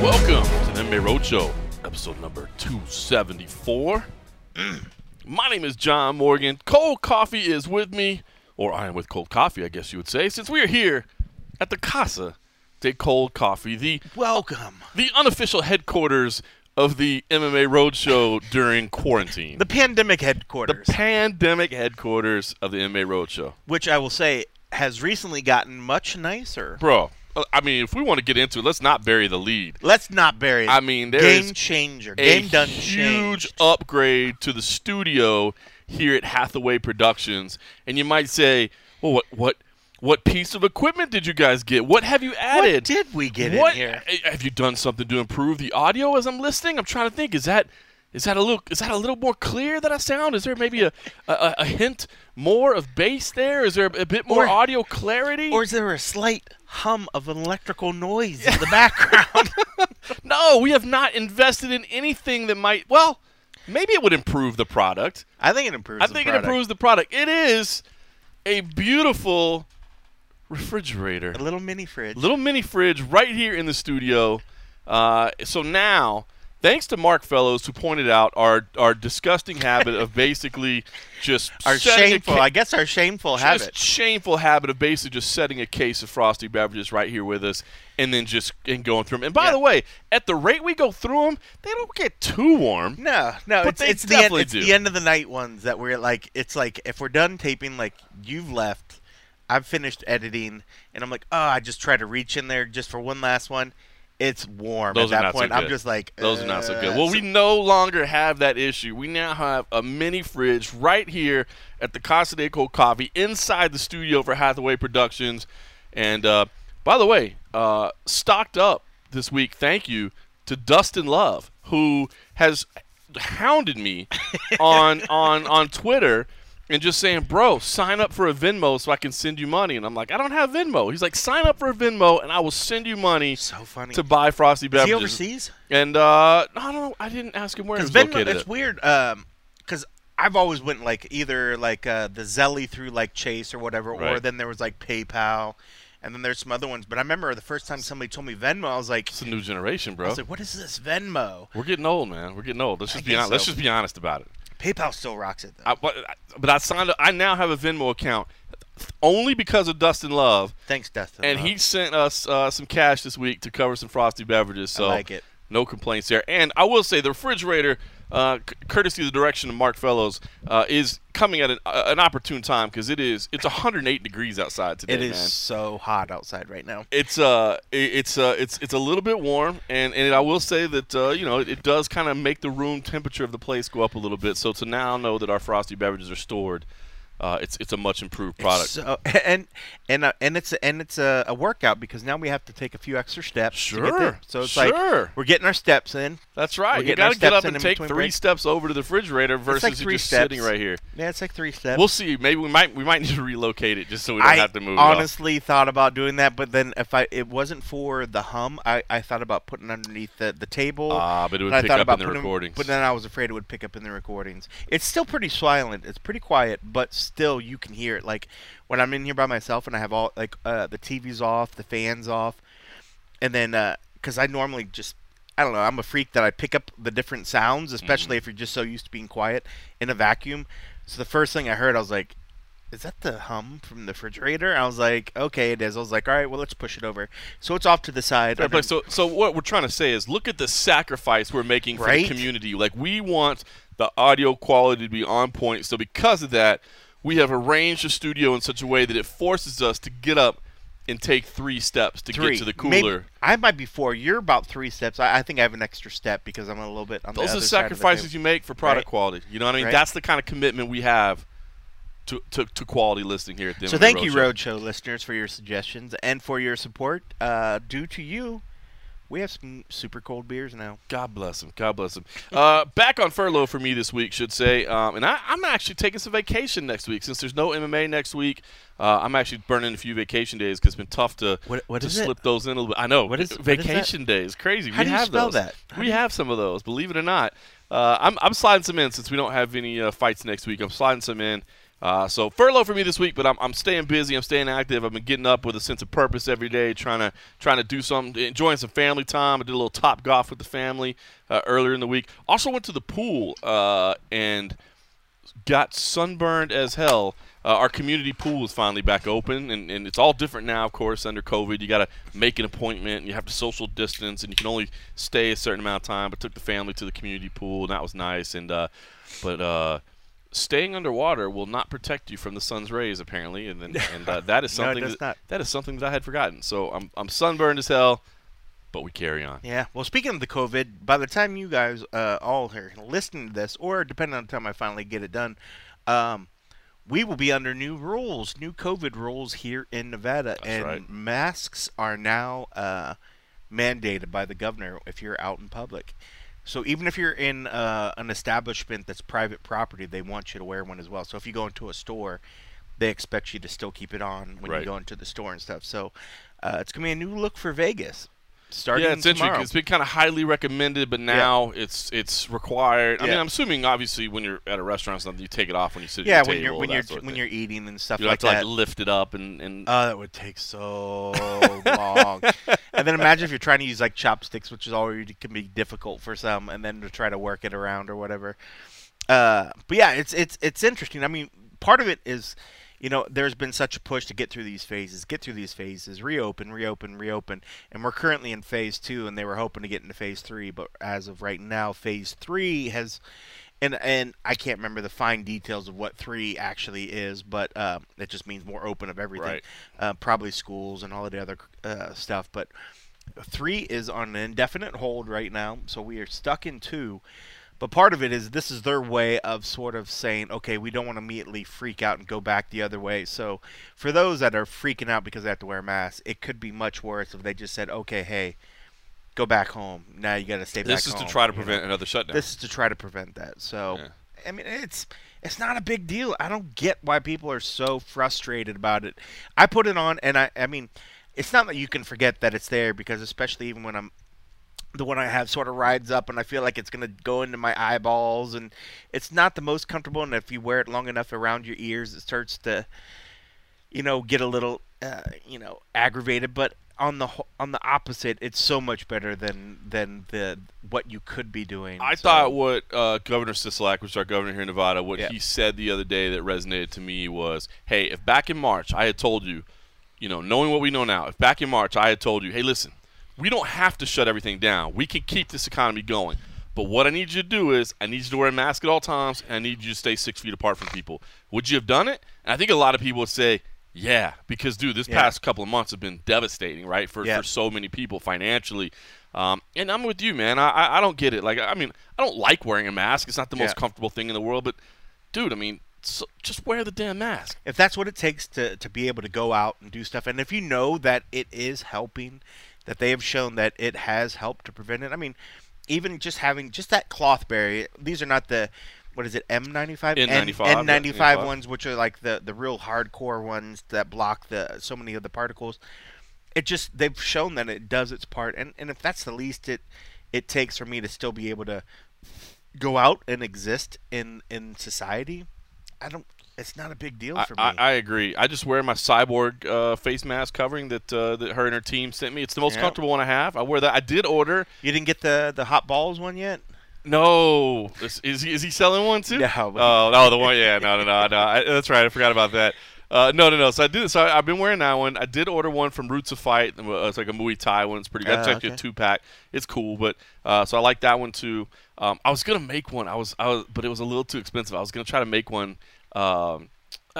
Welcome to the MMA Roadshow, episode number 274. Mm. My name is John Morgan. Cold Coffee is with me, or I am with Cold Coffee, I guess you would say, since we are here at the Casa de Cold Coffee, the Welcome. the unofficial headquarters of the MMA Roadshow during quarantine. The pandemic headquarters. The pandemic headquarters of the MMA Roadshow. which I will say has recently gotten much nicer. Bro, uh, I mean, if we want to get into it, let's not bury the lead. Let's not bury it. I mean, there game changer. Game done huge changed. upgrade to the studio here at Hathaway Productions. And you might say, well, what what what piece of equipment did you guys get? What have you added? What did we get What- in here? Have you done something to improve the audio as I'm listening? I'm trying to think. Is that is that a little is that a little more clear that I sound? Is there maybe a, a, a hint more of bass there? Is there a bit more Or- audio clarity? Or is there a slight hum of an electrical noise in the background? no, we have not invested in anything that might well, maybe it would improve the product. I think it improves. I think it improves the product. It is a beautiful refrigerator. A little mini fridge. little mini fridge right here in the studio. Uh, so now, thanks to Mark Fellows who pointed out our our disgusting habit of basically just our shameful. ca- I guess our shameful just habit. shameful habit of basically just setting a case of frosty beverages right here with us and then just and going through them. And by Yeah. the way, at the rate we go through them, they don't get too warm. No, no, But it's, it's the end. definitely It's do. the end of the night ones that we're like. It's like if we're done taping, like you've left, I've finished editing, and I'm like, oh, I just try to reach in there just for one last one. It's warm Those at that not so point. I'm just like, Those are not so good. uh, Well, we no longer have that issue. We now have a mini fridge right here at the Casa de Cold Coffee inside the studio for Hathaway Productions. And uh, by the way, uh, stocked up this week. Thank you to Dustin Love, who has hounded me on on on Twitter and just saying, "Bro, sign up for a Venmo so I can send you money." And I'm like, "I don't have Venmo." He's like, "Sign up for a Venmo and I will send you money so funny. to buy frosty Is he overseas? And uh, I don't know. I didn't ask him where he was Venmo, located. it's weird. Um, because I've always went like either like uh, the Zelle through like Chase or whatever, right. or then there was like PayPal, and then there's some other ones. But I remember the first time somebody told me Venmo, I was like, It's a new generation, I bro. was like, what is this Venmo? We're getting old, man. We're getting old. Let's I just be guess honest. Let's just be honest about it. PayPal still rocks it though. I, but, but I signed. up I now have a Venmo account only because of Dustin Love, Thanks, Dustin. and Love. he sent us uh, some cash this week to cover some frosty beverages. So I like it. no complaints there. And I will say the refrigerator, uh, c- courtesy of the direction of Mark Fellows, uh, is coming at an, uh, an opportune time because it is it's 108 degrees outside today. It is man. so hot outside right now. it's uh it- it's uh it's it's a little bit warm and and I will say that uh, you know it, it does kind of make the room temperature of the place go up a little bit so to now know that our frosty beverages are stored uh, it's it's a much improved product So and and uh, and it's and it's a, a workout because now we have to take a few extra steps. to get Sure, there. So it's like sure. we're getting our steps in. that's right you got to get up and take three breaks. steps over to the refrigerator versus like three just steps. sitting right here Yeah, it's like three steps. we'll see maybe we might we might need to relocate it just so we don't I have to move off. honestly thought about doing that, but then if I it wasn't for the hum, I, I thought about putting underneath the, the table. Ah, but it would I pick up about in the recordings. But then I was afraid it would pick up in the recordings. It's still pretty silent. It's pretty quiet, but still you can hear it. Like when I'm in here by myself and I have all like uh, the TV's off, the fans off, and then because I normally just I don't know. I'm a freak that I pick up the different sounds, especially Mm-hmm. if you're just so used to being quiet in a vacuum. So the first thing I heard, I was like, "Is that the hum from the refrigerator?" I was like, "Okay, it is." I was like, "All right, well, let's push it over." So it's off to the side. Right, and but then- so, so what we're trying to say is, look at the sacrifice we're making for Right? the community. Like we want the audio quality to be on point. So because of that, we have arranged the studio in such a way that it forces us to get up and take three steps to three get to the Maybe- cooler. I might be four. You're about three steps. I, I think I have an extra step because I'm a little bit on the Those other are side of the sacrifices you make for product Right. quality. You know what I mean? Right. That's the kind of commitment we have to, to, to quality listening here at the So thank you, Roadshow. Roadshow listeners, for your suggestions and for your support. Uh, due to you, we have some super cold beers now. God bless him. God bless him. Uh, back on furlough for me this week, should say. Um, and I, I'm actually taking some vacation next week since there's no MMA next week. Uh, I'm actually burning a few vacation days because it's been tough to What- what to is it? slip those in a little bit. I know. What is- what is vacation days? Crazy. How we do you have spell those. that? How we have some of those. Believe it or not. uh, I'm I'm sliding some in since we don't have any uh, fights next week. I'm sliding some in. Uh, so furlough for me this week, but I'm, I'm staying busy. I'm staying active. I've been getting up with a sense of purpose every day, trying to trying to do something, enjoying some family time. I did a little Topgolf with the family uh, earlier in the week. Also went to the pool uh, and got sunburned as hell. Uh, our community pool is finally back open, and, and it's all different now, of course, under COVID. You got to make an appointment, and you have to social distance, and you can only stay a certain amount of time. But took the family to the community pool, and that was nice. And uh, but uh, staying underwater will not protect you from the sun's rays, apparently, and and, and uh, that is something does that, that is something that I had forgotten. So I'm I'm sunburned as hell, but we carry on. Yeah. Well, speaking of the COVID, by the time you guys uh, all are listening to this, or depending on the time I finally get it done, um, we will be under new rules, new COVID rules here in Nevada, That's and right. masks are now uh, mandated by the governor if you're out in public. So even if you're in uh, an establishment that's private property, they want you to wear one as well. So if you go into a store, they expect you to still keep it on when Right. you go into the store and stuff. So uh, it's gonna be a new look for Vegas. Starting yeah, it's interesting. tomorrow. 'cause It's been kind of highly recommended, but now it's it's required. I mean, I'm assuming obviously when you're at a restaurant, or something you take it off when you sit. Yeah, at when table, you're when you're sort of when thing. you're eating and stuff you like have to like lift it up and and Oh, that would take so long. and then imagine if you're trying to use like chopsticks, which is already can be difficult for some, and then to try to work it around or whatever. Uh, but yeah, it's it's it's interesting. I mean, part of it is, you know, there's been such a push to get through these phases, get through these phases, reopen, reopen, reopen, and we're currently in phase two, and they were hoping to get into phase three, but as of right now, phase three has and and I can't remember the fine details of what three actually is, but uh, it just means more open of everything. Right. Uh, probably schools and all of the other uh, stuff, but three is on an indefinite hold right now, so we are stuck in two. But part of it is this is their way of sort of saying, okay, we don't want to immediately freak out and go back the other way. So for those that are freaking out because they have to wear masks, it could be much worse if they just said, okay, hey, go back home. Now you got to stay back this is home. to try to you know? prevent another shutdown. This is to try to prevent that. So, Yeah. I mean, it's it's not a big deal. I don't get why people are so frustrated about it. I put it on, and I I mean, it's not that you can forget that it's there because especially even when I'm the one I have sort of rides up and I feel like it's gonna go into my eyeballs and it's not the most comfortable. And if you wear it long enough around your ears, it starts to you know get a little uh, you know aggravated. But on the ho- on the opposite, it's so much better than than the what you could be doing. I So- thought what uh, Governor Sisolak, which is our governor here in Nevada, what Yeah. he said the other day that resonated to me was, "Hey, if back in March I had told you, you know, knowing what we know now, if back in March I had told you, hey, listen, we don't have to shut everything down. We can keep this economy going. But what I need you to do is, I need you to wear a mask at all times, and I need you to stay six feet apart from people. Would you have done it? And I think a lot of people would say, yeah, because dude, this Yeah. past couple of months have been devastating, right, for, Yeah. for so many people financially. Um, and I'm with you, man. I, I don't get it. Like, I mean, I don't like wearing a mask. It's not the most Yeah. comfortable thing in the world, but dude, I mean, so, just wear the damn mask. if that's what it takes to, to be able to go out and do stuff, and if you know that it is helping, that they have shown that it has helped to prevent it. I mean, even just having just that cloth barrier. These are not the what is it M95 N95, N, yeah, N95 N95. ones, which are like the the real hardcore ones that block the so many of the particles. It just they've shown that it does its part, and and if that's the least it it takes for me to still be able to go out and exist in in society, I don't. It's not a big deal I, for me. I, I agree. I just wear my cyborg uh, face mask covering that uh, that her and her team sent me. It's the most Yeah. comfortable one I have. I wear that. I did order. You didn't get the the hot balls one yet? No, is, is he is he selling one too? No, Oh no, the one. Yeah, no, no, no, no. I, that's right. I forgot about that. Uh, no, no, no. So I did. So I, I've been wearing that one. I did order one from Roots of Fight. Uh, It's like a Muay Thai one. It's pretty good. That's Oh, actually a two pack. It's cool, but uh, so I like that one too. Um, I was gonna make one. I was, I was, but it was a little too expensive. I was gonna try to make one. Um,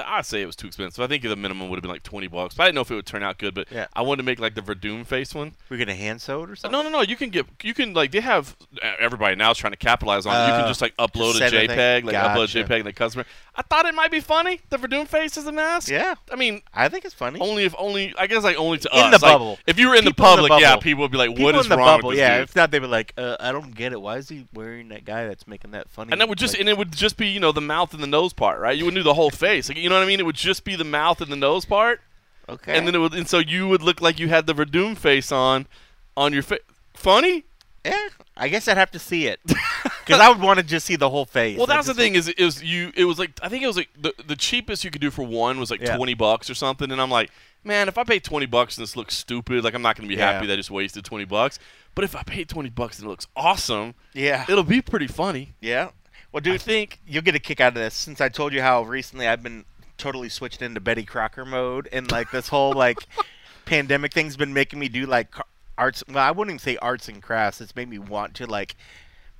I'd say it was too expensive. I think the minimum would have been like twenty bucks. But I didn't know if it would turn out good. But Yeah. I wanted to make like the Verdun face one. We're gonna hand sew it or something. No, no, no. You can get. You can like. They have. Everybody now is trying to capitalize on it. You Uh, can just like upload just a? JPEG, like upload a JPEG, and the customer. I thought it might be funny. The Verdun face is a mask. Yeah, I mean, I think it's funny. only if only. I guess like only to In us. the Like, bubble. if you were in the People in the public, yeah, people would be like, People "What is in the wrong bubble, with this yeah. dude?" If not, they'd be like, uh, "I don't get it. Why is he wearing that guy that's making that funny?" And that would just like, and it would just be you know the mouth and the nose part, right? You wouldn't do the whole face, like you know what I mean? It would just be the mouth and the nose part, okay. and then it would and so you would look like you had the Verdun face on, on your face. Funny? yeah, I guess I'd have to see it because I would want to just see the whole face. Well, that's the thing is, is you. It was like I think it was like the the cheapest you could do for one was like Yeah. twenty bucks or something, and I'm like, man, if I pay twenty bucks and this looks stupid, like I'm not gonna be Yeah. happy that I just wasted twenty bucks. But if I pay twenty bucks and it looks awesome, Yeah, it'll be pretty funny. yeah. Well, I dude, think. you'll get a kick out of this since I told you how recently I've been totally switched into Betty Crocker mode and like this whole like pandemic thing's been making me do like arts. Well, I wouldn't even say arts and crafts. It's made me want to like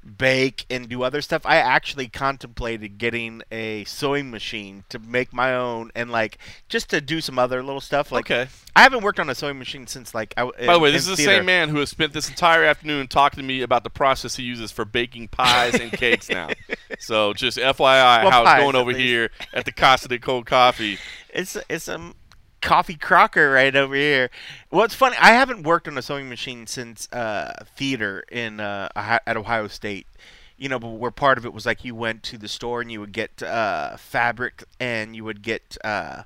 bake and do other stuff. I actually contemplated getting a sewing machine to make my own and like just to do some other little stuff. Like okay. I haven't worked on a sewing machine since like I. By the way, this is the same man who has spent this entire afternoon talking to me about the process he uses for baking pies and cakes now. So just FYI, Well, how it's going over least. here at the Casa de Cold Coffee. It's it's a coffee crocker right over here. Well, it's funny. I haven't worked on a sewing machine since uh, theater in uh, at Ohio State. You know, where part of it was like you went to the store and you would get uh, fabric and you would get uh,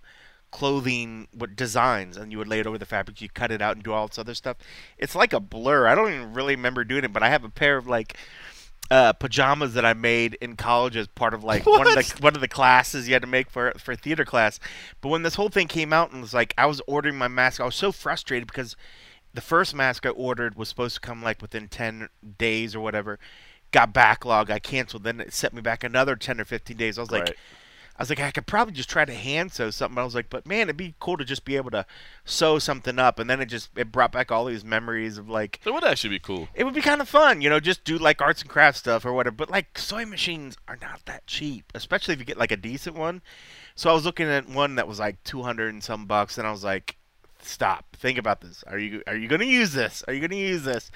clothing what designs and you would lay it over the fabric. You cut it out and do all this other stuff. It's like a blur. I don't even really remember doing it, but I have a pair of like uh, pajamas that I made in college as part of like one of the one of the classes you had to make for for theater class. But when this whole thing came out and was like I was ordering my mask, I was so frustrated because the first mask I ordered was supposed to come like within ten days or whatever. Got backlog, I canceled. Then it set me back another ten or fifteen days. I was like, Right. I was like, I could probably just try to hand sew something. I was like, but man, it'd be cool to just be able to sew something up. And then it just it brought back all these memories of like That would actually be cool. it would be kind of fun, you know, just do like arts and crafts stuff or whatever. But like sewing machines are not that cheap, especially if you get like a decent one. So I was looking at one that was like two hundred and some bucks, and I was like, stop, think about this. Are you are you going to use this? Are you going to use this?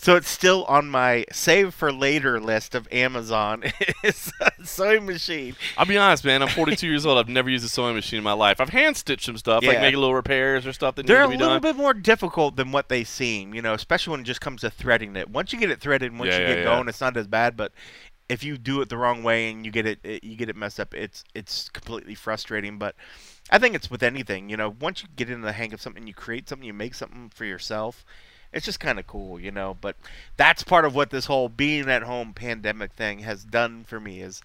So it's still on my save for later list of Amazon. is a sewing machine. I'll be honest, man. I'm 42 years old. I've never used a sewing machine in my life. I've hand stitched some stuff, like making little repairs or stuff that They're a need to be little done. bit more difficult than what they seem, you know, especially when it just comes to threading it. Once you get it threaded, once Yeah, you yeah, get yeah. going, it's not as bad. But if you do it the wrong way and you get it, it, you get it messed up, it's it's completely frustrating. But I think it's with anything, you know, once you get into the hang of something, you create something, you make something for yourself. It's just kind of cool, you know. But that's part of what this whole being at home pandemic thing has done for me is.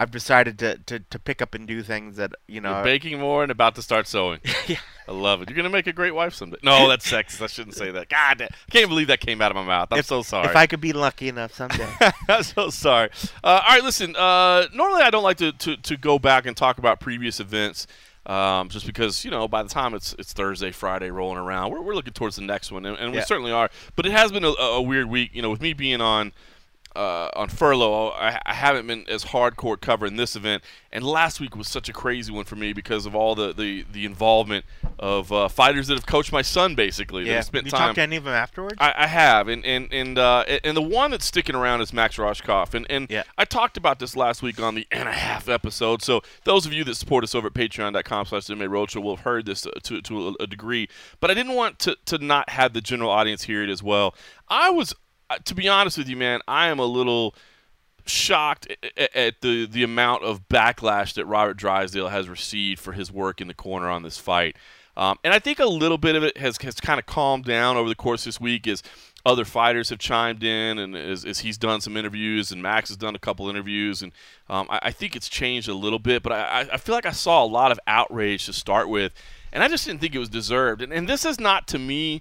I've decided to, to, to pick up and do things that you know. You're baking more and about to start sewing. Yeah. I love it. You're gonna make a great wife someday. No, that's sexist. I shouldn't say that. God. I can't believe that came out of my mouth. I'm If- so sorry. If I could be lucky enough someday. I'm so sorry. Uh, all right, listen. Uh, normally, I don't like to, to, to go back and talk about previous events, um, just because you know by the time it's it's Thursday, Friday rolling around, we're, we're looking towards the next one, and, and we certainly are. But it has been a, a weird week. You know, with me being on. Uh, on furlough, I, I haven't been as hardcore covering this event, and last week was such a crazy one for me because of all the, the, the involvement of uh, fighters that have coached my son, basically. that yeah. have spent you time. talked to any of them afterwards? I, I have, and and and uh, and the one that's sticking around is Max Rohskopf, and and Yeah. I talked about this last week on the and a half episode. So those of you that support us over at Patreon.com/slash MMA Roadshow will have heard this uh, to to a, degree, but I didn't want to to not have the general audience hear it as well. I was, to be honest with you, man, I am a little shocked at the the amount of backlash that Robert Drysdale has received for his work in the corner on this fight. Um, and I think a little bit of it has, has kind of calmed down over the course of this week as other fighters have chimed in and as, as he's done some interviews and Max has done a couple interviews. And um, I, I think it's changed a little bit, but I- I feel like I saw a lot of outrage to start with. And I just didn't think it was deserved. And, and this is not to me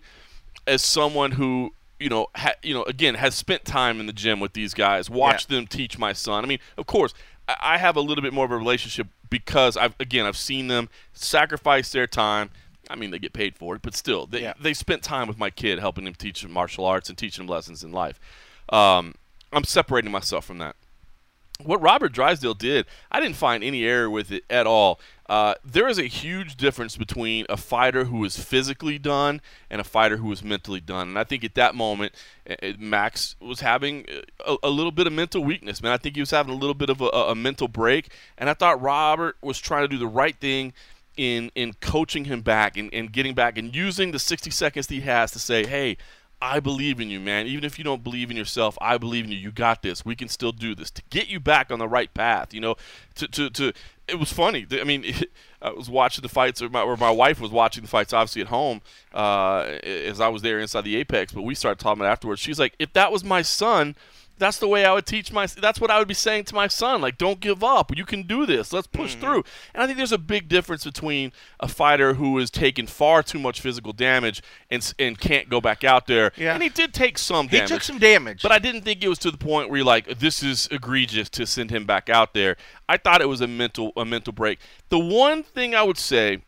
as someone who you know ha, you know again has spent time in the gym with these guys watched them teach my son. I mean of course I, I have a little bit more of a relationship because i've again i've seen them sacrifice their time. I mean they get paid for it but still they, Yeah. they spent time with my kid helping him teach him martial arts and teaching him lessons in life. Um, i'm separating myself from that. What Robert Drysdale did, I didn't find any error with it at all. Uh, there is a huge difference between a fighter who is physically done and a fighter who is mentally done. And I think at that moment, uh, Max was having a, a little bit of mental weakness, man. I think he was having a little bit of a, a mental break. And I thought Robert was trying to do the right thing in in coaching him back and, and getting back and using the 60 seconds he has to say, hey, I believe in you, man. Even if you don't believe in yourself, I believe in you. You got this. We can still do this to get you back on the right path. You know, to to, to it was funny. I mean, I was watching the fights, or my, or my wife was watching the fights, obviously at home, uh, as I was there inside the Apex. But we started talking afterwards. She's like, if that was my son, that's the way I would teach my. That's what I would be saying to my son. Like, don't give up. You can do this. Let's push Mm-hmm. through. And I think there's a big difference between a fighter who has taken far too much physical damage and and can't go back out there. Yeah. And he did take some Damage, He took some damage. But I didn't think it was to the point where you're like, this is egregious to send him back out there. I thought it was a mental a mental break. The one thing I would say,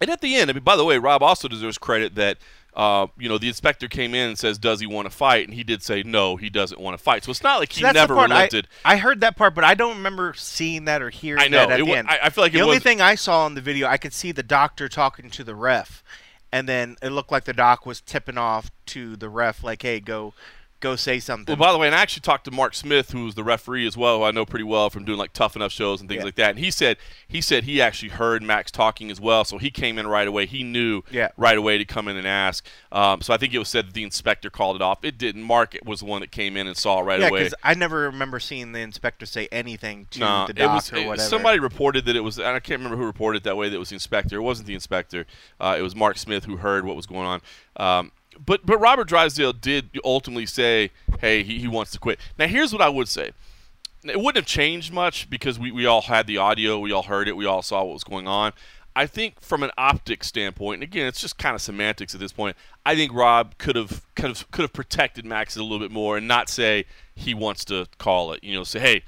and at the end, I mean, by the way, Rob also deserves credit that. Uh, you know, the inspector came in and says, "Does he want to fight?" And he did say, "No, he doesn't want to fight." So it's not like he that's never part I- relented. I, heard that part, but I don't remember seeing that or hearing I know. that at the wa- end. I- I feel like the only was- thing I saw in the video, I could see the doctor talking to the ref, and then it looked like the doc was tipping off to the ref, like, "Hey, go, go say something." Well, by the way, and I actually talked to Mark Smith, who's the referee as well, who I know pretty well from doing like tough enough shows and things Yeah. like that. And he said he said he actually heard Max talking as well, so he came in right away. He knew Yeah. right away to come in and ask. Um, so I think it was said that the inspector called it off. It didn't. Mark was the one that came in and saw it right yeah, away. because I never remember seeing the inspector say anything to No, the doc was or whatever. somebody reported that it was. and I can't remember who reported it that way. That it was the inspector. It wasn't the inspector. Uh, it was Mark Smith who heard what was going on. Um, but but Robert Drysdale did ultimately say, "Hey, he, he wants to quit." Now here's what I would say. It wouldn't have changed much because we, we all had the audio, we all heard it, we all saw what was going on. I think from an optic standpoint, and again, it's just kind of semantics at this point. I think Rob could have could have could have protected Max a little bit more and not say he wants to call it. You know, say, hey,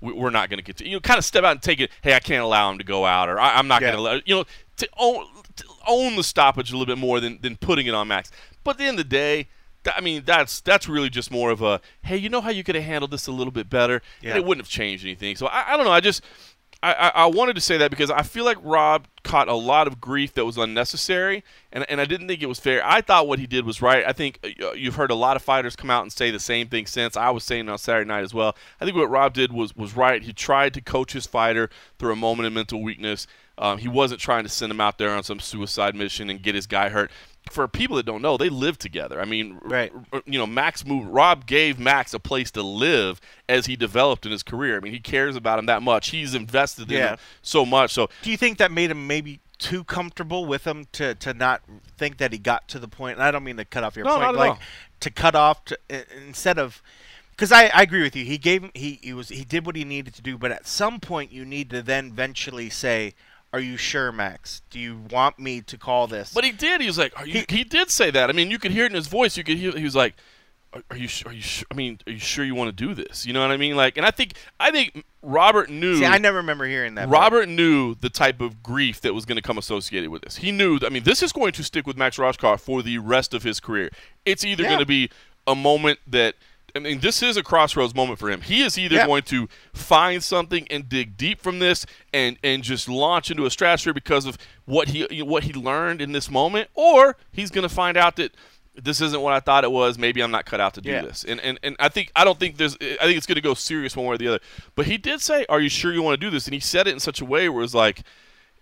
we- we're not going to get to you know, kind of step out and take it. Hey, I can't allow him to go out, or I, I'm not Yeah. going to let you know to own, to own the stoppage a little bit more than than putting it on Max. But at the end of the day. I mean, that's that's really just more of a hey, you know how you could have handled this a little bit better, Yeah. and it wouldn't have changed anything. So I, I don't know. I just I, I, I wanted to say that because I feel like Rob caught a lot of grief that was unnecessary, and, and I didn't think it was fair. I thought what he did was right. I think uh, you've heard a lot of fighters come out and say the same thing since. I was saying on Saturday night as well. I think what Rob did was was right. He tried to coach his fighter through a moment of mental weakness. Um, he wasn't trying to send him out there on some suicide mission and get his guy hurt. For people that don't know, they live together. I mean, Right. you know, Max moved. Rob gave Max a place to live as he developed in his career. I mean, he cares about him that much. He's invested in him so much. So Do you think that made him maybe too comfortable with him to, to not think that he got to the point? And I don't mean to cut off your No, point, not at like all. to cut off to, instead of because I, I agree with you. He gave him he, he was he did what he needed to do, but at some point you need to then eventually say, "Are you sure, Max? Do you want me to call this?" But he did. He was like, are you, he, did say that. I mean, you could hear it in his voice. You could hear. He was like, are, are you? Are you? I mean, are you sure you want to do this? You know what I mean? Like, and I think I think Robert knew. See, I never remember hearing that. Robert knew the type of grief that was going to come associated with this. He knew. I mean, this is going to stick with Max Rohskopf for the rest of his career. It's either Yeah. going to be a moment that. I mean, this is a crossroads moment for him. He is either Yeah. going to find something and dig deep from this, and and just launch into a stratosphere because of what he what he learned in this moment, or he's going to find out that this isn't what I thought it was. Maybe I'm not cut out to do Yeah. this. And, and and I think I don't think there's I think it's going to go serious one way or the other. But he did say, "Are you sure you want to do this?" And he said it in such a way where it was like,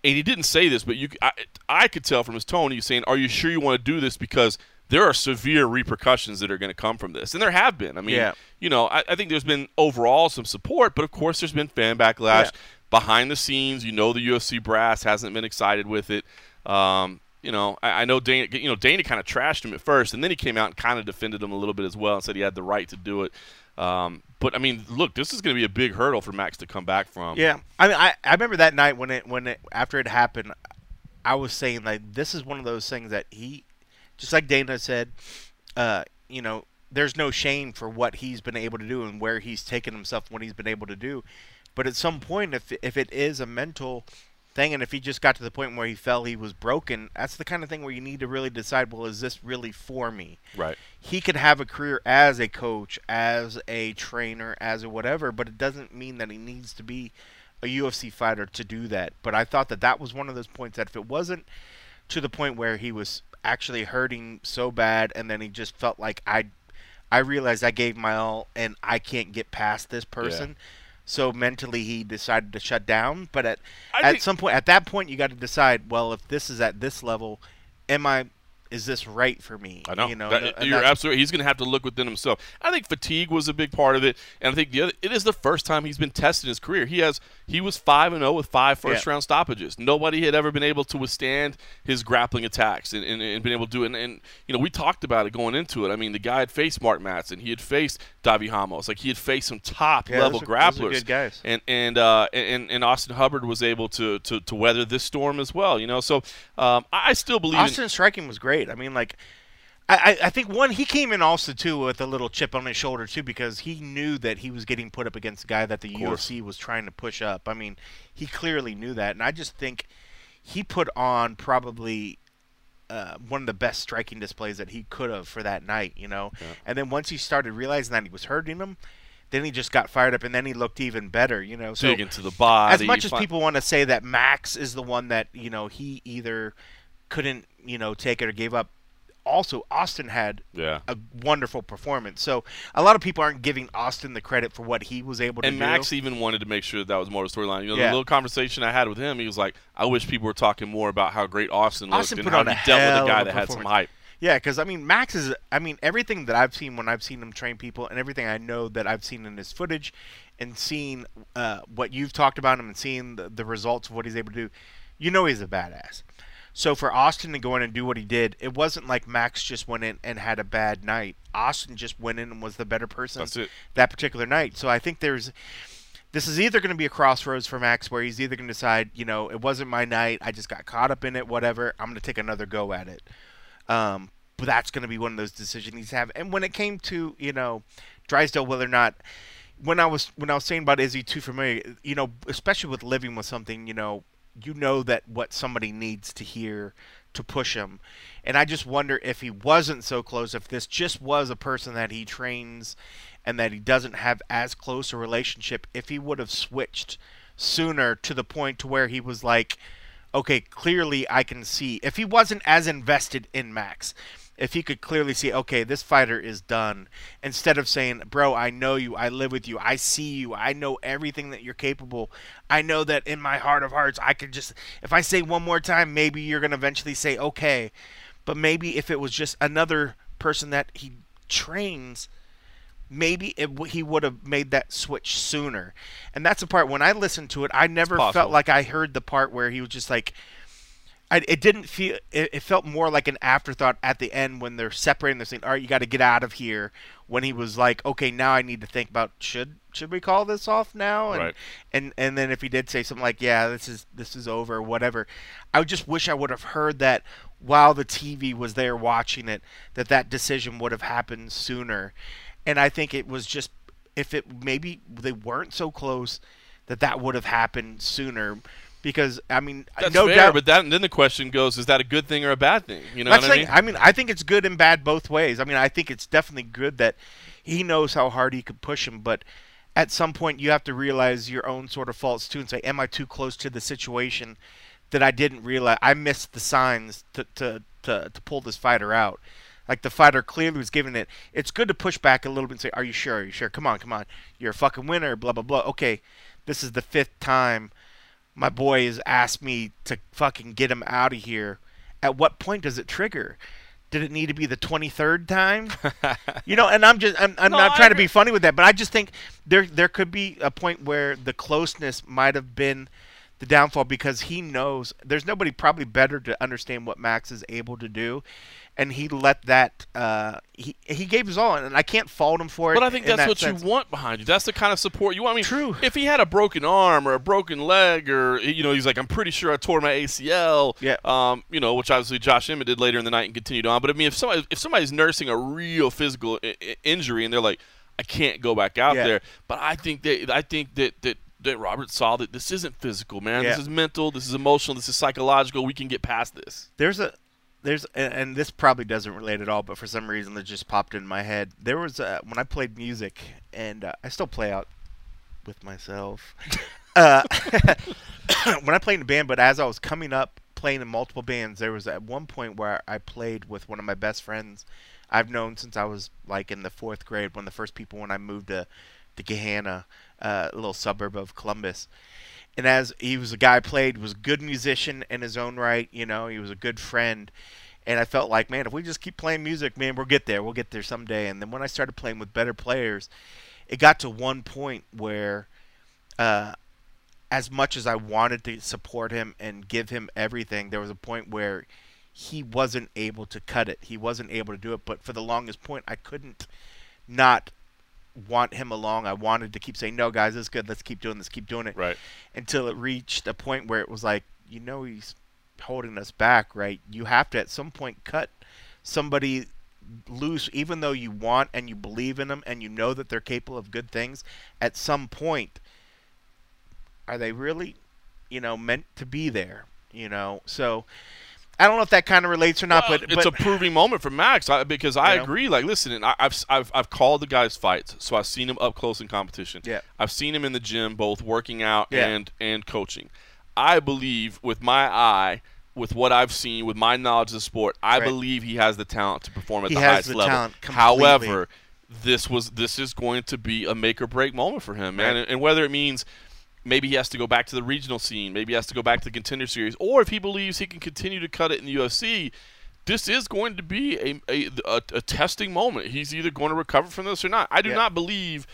and he didn't say this, but you I, I could tell from his tone he's saying, "Are you sure you want to do this?" Because there are severe repercussions that are going to come from this, and there have been. I mean, Yeah. you know, I, I think there's been overall some support, but of course there's been fan backlash Yeah. behind the scenes. You know, the UFC brass hasn't been excited with it. Um, you know, I, I know Dana. You know, Dana kind of trashed him at first, and then he came out and kind of defended him a little bit as well, and said he had the right to do it. Um, but I mean, look, this is going to be a big hurdle for Max to come back from. Yeah, I mean, I, I remember that night when it when it after it happened, I was saying like this is one of those things that he, just like Dana said, uh, you know, there's no shame for what he's been able to do and where he's taken himself, what he's been able to do, but at some point, if if it is a mental thing, and if he just got to the point where he felt he was broken, that's the kind of thing where you need to really decide, well, is this really for me? Right. he could have a career as a coach, as a trainer, as a whatever, but it doesn't mean that he needs to be a UFC fighter to do that. But I thought that that was one of those points that if it wasn't to the point where he was actually hurting so bad and then he just felt like I I realized I gave my all and I can't get past this person. So mentally he decided to shut down, but at I at think- some point at that point you got to decide, well, if this is at this level, am I is this right for me? I know. You know, That- you're absolutely. He's going to have to look within himself. I think fatigue was a big part of it, and I think the other. It is the first time he's been tested in his career. He has. He was five and zero with five first Yeah. round stoppages. Nobody had ever been able to withstand his grappling attacks and, and, and been able to do it. And, and you know, we talked about it going into it. I mean, the guy had faced Mark Matson. He had faced Davi Hamos. Like he had faced some top Yeah, level are- grapplers. good guys. And and uh, and and Austin Hubbard was able to, to to weather this storm as well. You know, so um, I still believe. in, Austin's striking was great. I mean, like, I, I think one he came in also too with a little chip on his shoulder too because he knew that he was getting put up against a guy that the. UFC was trying to push up. I mean, he clearly knew that, and I just think he put on probably. Uh, one of the best striking displays that he could have for that night, you know. And then once he started realizing that he was hurting him, then he just got fired up, and then he looked even better, you know. So into the body. as much as fi- people want to say that Max is the one that you know he either couldn't you know take it or gave up, also Austin had Yeah. a wonderful performance. So a lot of people aren't giving Austin the credit for what he was able to And do. And Max even wanted to make sure that, that was more of a storyline. You know, Yeah. the little conversation I had with him, he was like, "I wish people were talking more about how great Austin looked Austin and how he dealt with a guy that had some hype." Yeah, because I mean, Max is. I mean, everything that I've seen when I've seen him train people, and everything I know that I've seen in his footage, and seeing uh, what you've talked about him, and seeing the, the results of what he's able to do, you know he's a badass. So for Austin to go in and do what he did, it wasn't like Max just went in and had a bad night. Austin just went in and was the better person that particular night. So I think there's this is either going to be a crossroads for Max where he's either going to decide, you know, it wasn't my night, I just got caught up in it, whatever. I'm going to take another go at it. Um, but that's going to be one of those decisions he's have. And when it came to, you know, Drysdale, whether or not, when I was when I was saying about is he too familiar, you know, especially with living with something, you know, you know that what somebody needs to hear to push him. And I just wonder if he wasn't so close, if this just was a person that he trains and that he doesn't have as close a relationship, if he would have switched sooner to the point to where he was like, okay, clearly I can see if he wasn't as invested in Max, if he could clearly see, okay, this fighter is done, instead of saying, bro, I know you, I live with you, I see you, I know everything that you're capable. I know that in my heart of hearts, I could just, if I say one more time, maybe you're going to eventually say, okay. But maybe if it was just another person that he trains, maybe it, w- he would have made that switch sooner. And that's the part when I listened to it, I never felt like I heard the part where he was just like, I, it didn't feel. It, it felt more like an afterthought at the end when they're separating. They're saying, "All right, you got to get out of here." When he was like, "Okay, now I need to think about should should we call this off now?" And Right. and and then if he did say something like, "Yeah, this is this is over," whatever, I would just wish I would have heard that while the TV was there watching it, that that decision would have happened sooner. And I think it was just if it maybe they weren't so close that that would have happened sooner. Because I mean, That's no fair, doubt, but that, then the question goes: Is that a good thing or a bad thing? You know that's what I like, mean? I mean, I think it's good and bad both ways. I mean, I think it's definitely good that he knows how hard he could push him, but at some point you have to realize your own sort of faults too and say, am I too close to the situation that I didn't realize? I missed the signs to to to, to pull this fighter out. Like the fighter clearly was giving it. It's good to push back a little bit and say, "Are you sure? Are you sure? Come on, come on. You're a fucking winner." Blah blah blah. Okay, this is the fifth time my boy has asked me to fucking get him out of here. At what point does it trigger? Did it need to be the 23rd time? you know, and I'm just I'm, I'm No, not trying to be funny with that, but I just think there there could be a point where the closeness might have been the downfall because he knows there's nobody probably better to understand what Max is able to do. And he let that uh, he he gave his all, and I can't fault him for it. But I think that's that what sense. you want behind you. That's the kind of support you want. I mean, True. If he had a broken arm or a broken leg, or you know, he's like, I'm pretty sure I tore my ACL. Yeah. Um, you know, which obviously Josh Emmett did later in the night and continued on. But I mean, if somebody if somebody's nursing a real physical I- I- injury and they're like, I can't go back out Yeah. there. But I think that I think that that. That Robert saw that this isn't physical, man. This is mental. This is emotional. This is psychological. We can get past this. there's a there's and, and this probably doesn't relate at all but for some reason it just popped in my head. There was a, when i played music and uh, i still play out with myself. Uh, when i played in a band but as i was coming up playing in multiple bands there was at one point where i played with one of my best friends i've known since i was like in the fourth grade one of the first people when i moved to to gahanna uh, a little suburb of columbus and as he was a guy played was a good musician in his own right you know he was a good friend And I felt like, man, if we just keep playing music, man, we'll get there. We'll get there someday. And then when I started playing with better players, it got to one point where, uh, as much as I wanted to support him and give him everything, there was a point where he wasn't able to cut it. He wasn't able to do it. But for the longest point, I couldn't not want him along. I wanted to keep saying, "No, guys, this is good. Let's keep doing this. Keep doing it." Right. Until it reached a point where it was like, you know, he's holding us back, right? You have to at some point cut somebody loose, even though you want and you believe in them and you know that they're capable of good things. At some point, are they really, you know, meant to be there? You know, so I don't know if that kind of relates or not, Well, but it's but, a proving moment for Max I, because I You know? agree. Like, listen, I, I've, I've I've called the guys fights, so I've seen him up close in competition. Yeah. I've seen him in the gym, both working out Yeah. and and coaching. I believe with my eye, with what I've seen, with my knowledge of the sport, I Right. believe he has the talent to perform at He the highest the level. However, this was this is going to be a make or break moment for him, man. Right. And, and whether it means maybe he has to go back to the regional scene, maybe he has to go back to the contender series, or if he believes he can continue to cut it in the UFC, this is going to be a, a, a, a testing moment. He's either going to recover from this or not. I do Yeah. not believe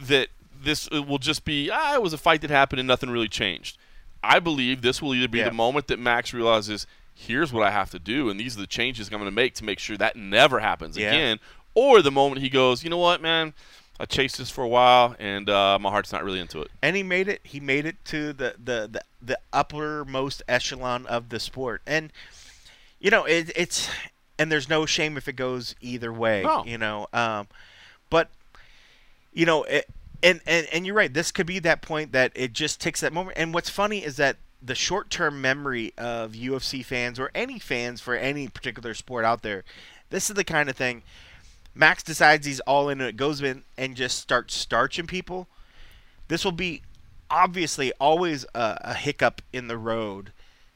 that this will just be, ah, it was a fight that happened and nothing really changed. I believe this will either be Yeah. the moment that Max realizes, here's what I have to do, and these are the changes I'm going to make to make sure that never happens Yeah. again, or the moment he goes, you know what, man, I chased this for a while, and uh, my heart's not really into it. and he made it. He made it to the the the, the uppermost echelon of the sport, and you know it, it's and there's no shame if it goes either way. No. You know, um, but you know, it, and and and you're right. This could be that point that it just takes that moment. And what's funny is that the short-term memory of UFC fans or any fans for any particular sport out there, this is the kind of thing. Max decides he's all in and it goes in and just starts starching people. This will be obviously always a, a hiccup in the road,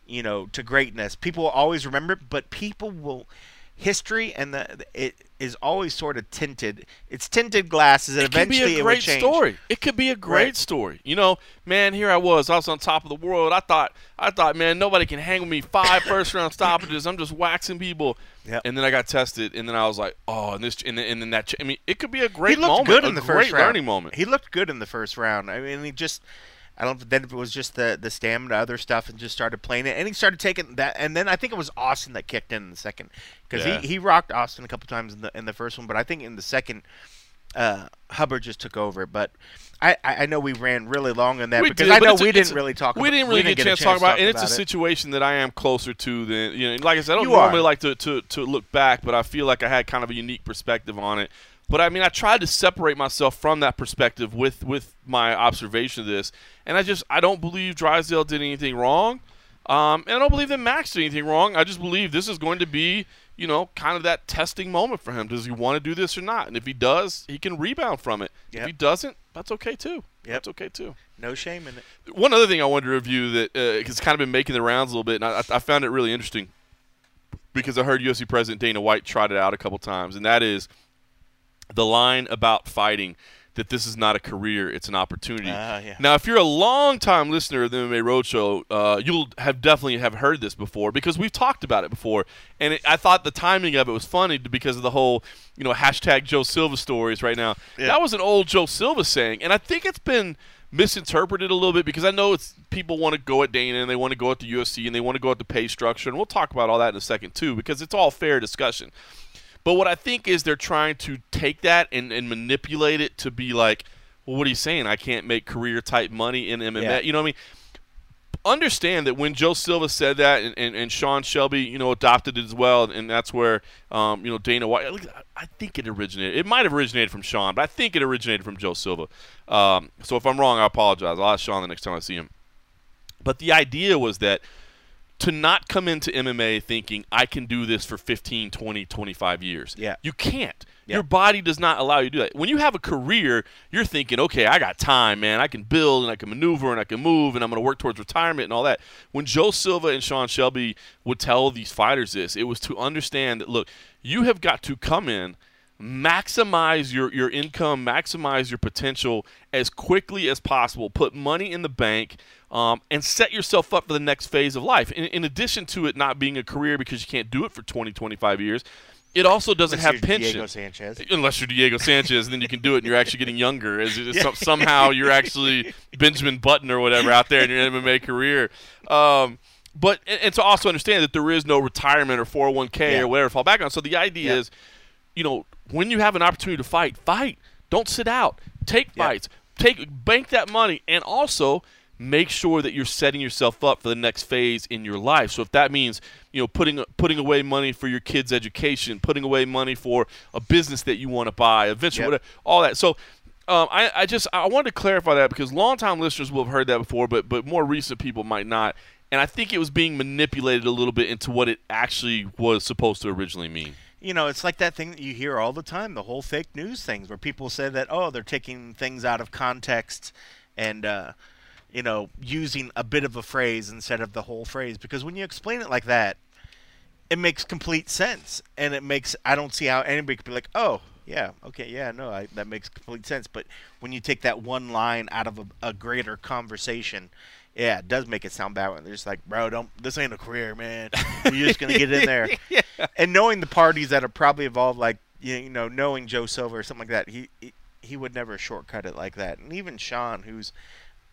you know, to greatness. People will always remember it, but people will history and the it is always sort of tinted. It's tinted glasses, and it could be eventually a it will great story. It could be a great Right. story. You know, man, here I was. I was on top of the world. I thought, I thought, man, nobody can hang with me. Five first round stoppages. I'm just waxing people. And then I got tested, and then I was like, oh, and this, and then, and then that. I mean, it could be a great he looked moment. good in the first round. learning moment. He looked good in the first round. I mean, he just. I don't. Then if it was just the the stamina, other stuff, and just started playing it, and he started taking that, and then I think it was Austin that kicked in in the second because Yeah. he, he rocked Austin a couple times in the in the first one, but I think in the second, uh, Hubbard just took over. But I, I know we ran really long on that We because did, I know a- we it's didn't a- really talk. We about, didn't really get a chance to talk about, it, and it's a it. situation that I am closer to than you know. Like I said, I don't You are. normally like to, to to look back, but I feel like I had kind of a unique perspective on it. But I mean, I tried to separate myself from that perspective with with my observation of this, and I just I don't believe Drysdale did anything wrong, um, and I don't believe that Max did anything wrong. I just believe this is going to be. You know, kind of that testing moment for him. Does he want to do this or not? And if he does, he can rebound from it. If he doesn't, that's okay too. Yep. That's okay too. No shame in it. One other thing I wanted to review that uh, has kind of been making the rounds a little bit, and I, I found it really interesting because I heard UFC President Dana White trot it out a couple times, and that is the line about fighting that this is not a career, it's an opportunity. Ah, yeah. Now, if you're a long-time listener of the MMA Roadshow, uh, you'll have definitely have heard this before because we've talked about it before, and it, I thought the timing of it was funny because of the whole, you know, hashtag Joe Silva stories right now. Yeah. That was an old Joe Silva saying, and I think it's been misinterpreted a little bit because I know it's people want to go at Dana and they want to go at the UFC and they want to go at the pay structure, and we'll talk about all that in a second too because it's all fair discussion. But what I think is they're trying to take that and, and manipulate it to be like, well, what are you saying? I can't make career type money in MMA. Yeah. You know what I mean? Understand that when Joe Silva said that and, and, and Sean Shelby, you know, adopted it as well, and that's where, um, you know, Dana White, I think it originated. It might have originated from Sean, but I think it originated from Joe Silva. Um, so if I'm wrong, I apologize. I'll ask Sean the next time I see him. But the idea was that to not come into MMA thinking I can do this for 15, 20, 25 years. Yeah. You can't. Yeah. Your body does not allow you to do that. When you have a career, you're thinking, okay, I got time, man. I can build and I can maneuver and I can move and I'm going to work towards retirement and all that. When Joe Silva and Sean Shelby would tell these fighters this, it was to understand that, look, you have got to come in maximize your, your income, maximize your potential as quickly as possible. Put money in the bank um, and set yourself up for the next phase of life. In, in, addition to it not being a career because you can't do it for 20, 25 years, it also doesn't Unless have pension. Diego Sanchez. Unless you're Diego Sanchez, then you can do it, and you're actually getting younger. As some, somehow you're actually Benjamin Button or whatever out there in your MMA career. Um, but and, and, to also understand that there is no retirement or 401k Yeah. or whatever to fall back on. So the idea Yeah. is, you know, when you have an opportunity to fight, fight. Don't sit out. Take fights. Take bank that money, and also make sure that you're setting yourself up for the next phase in your life. So if that means you know putting putting away money for your kids' education, putting away money for a business that you want to buy, a venture, Yep. whatever, all that. So. Um, I, I just I wanted to clarify that because longtime listeners will have heard that before, but but more recent people might not. And I think it was being manipulated a little bit into what it actually was supposed to originally mean. You know, it's like that thing that you hear all the time, the whole fake news things where people say that, oh, they're taking things out of context and, uh, you know, using a bit of a phrase instead of the whole phrase. Because when you explain it like that, it makes complete sense. And it makes, I don't see how anybody could be like, oh, yeah, okay, yeah, no, I, that makes complete sense. But when you take that one line out of a, a greater conversation, yeah, it does make it sound bad when they're just like, bro, don't, this ain't a career, man. You're just going to get in there. And knowing the parties that are probably involved, like, you know, knowing Joe Silva or something like that, he, he, he would never shortcut it like that. And even Sean, who's,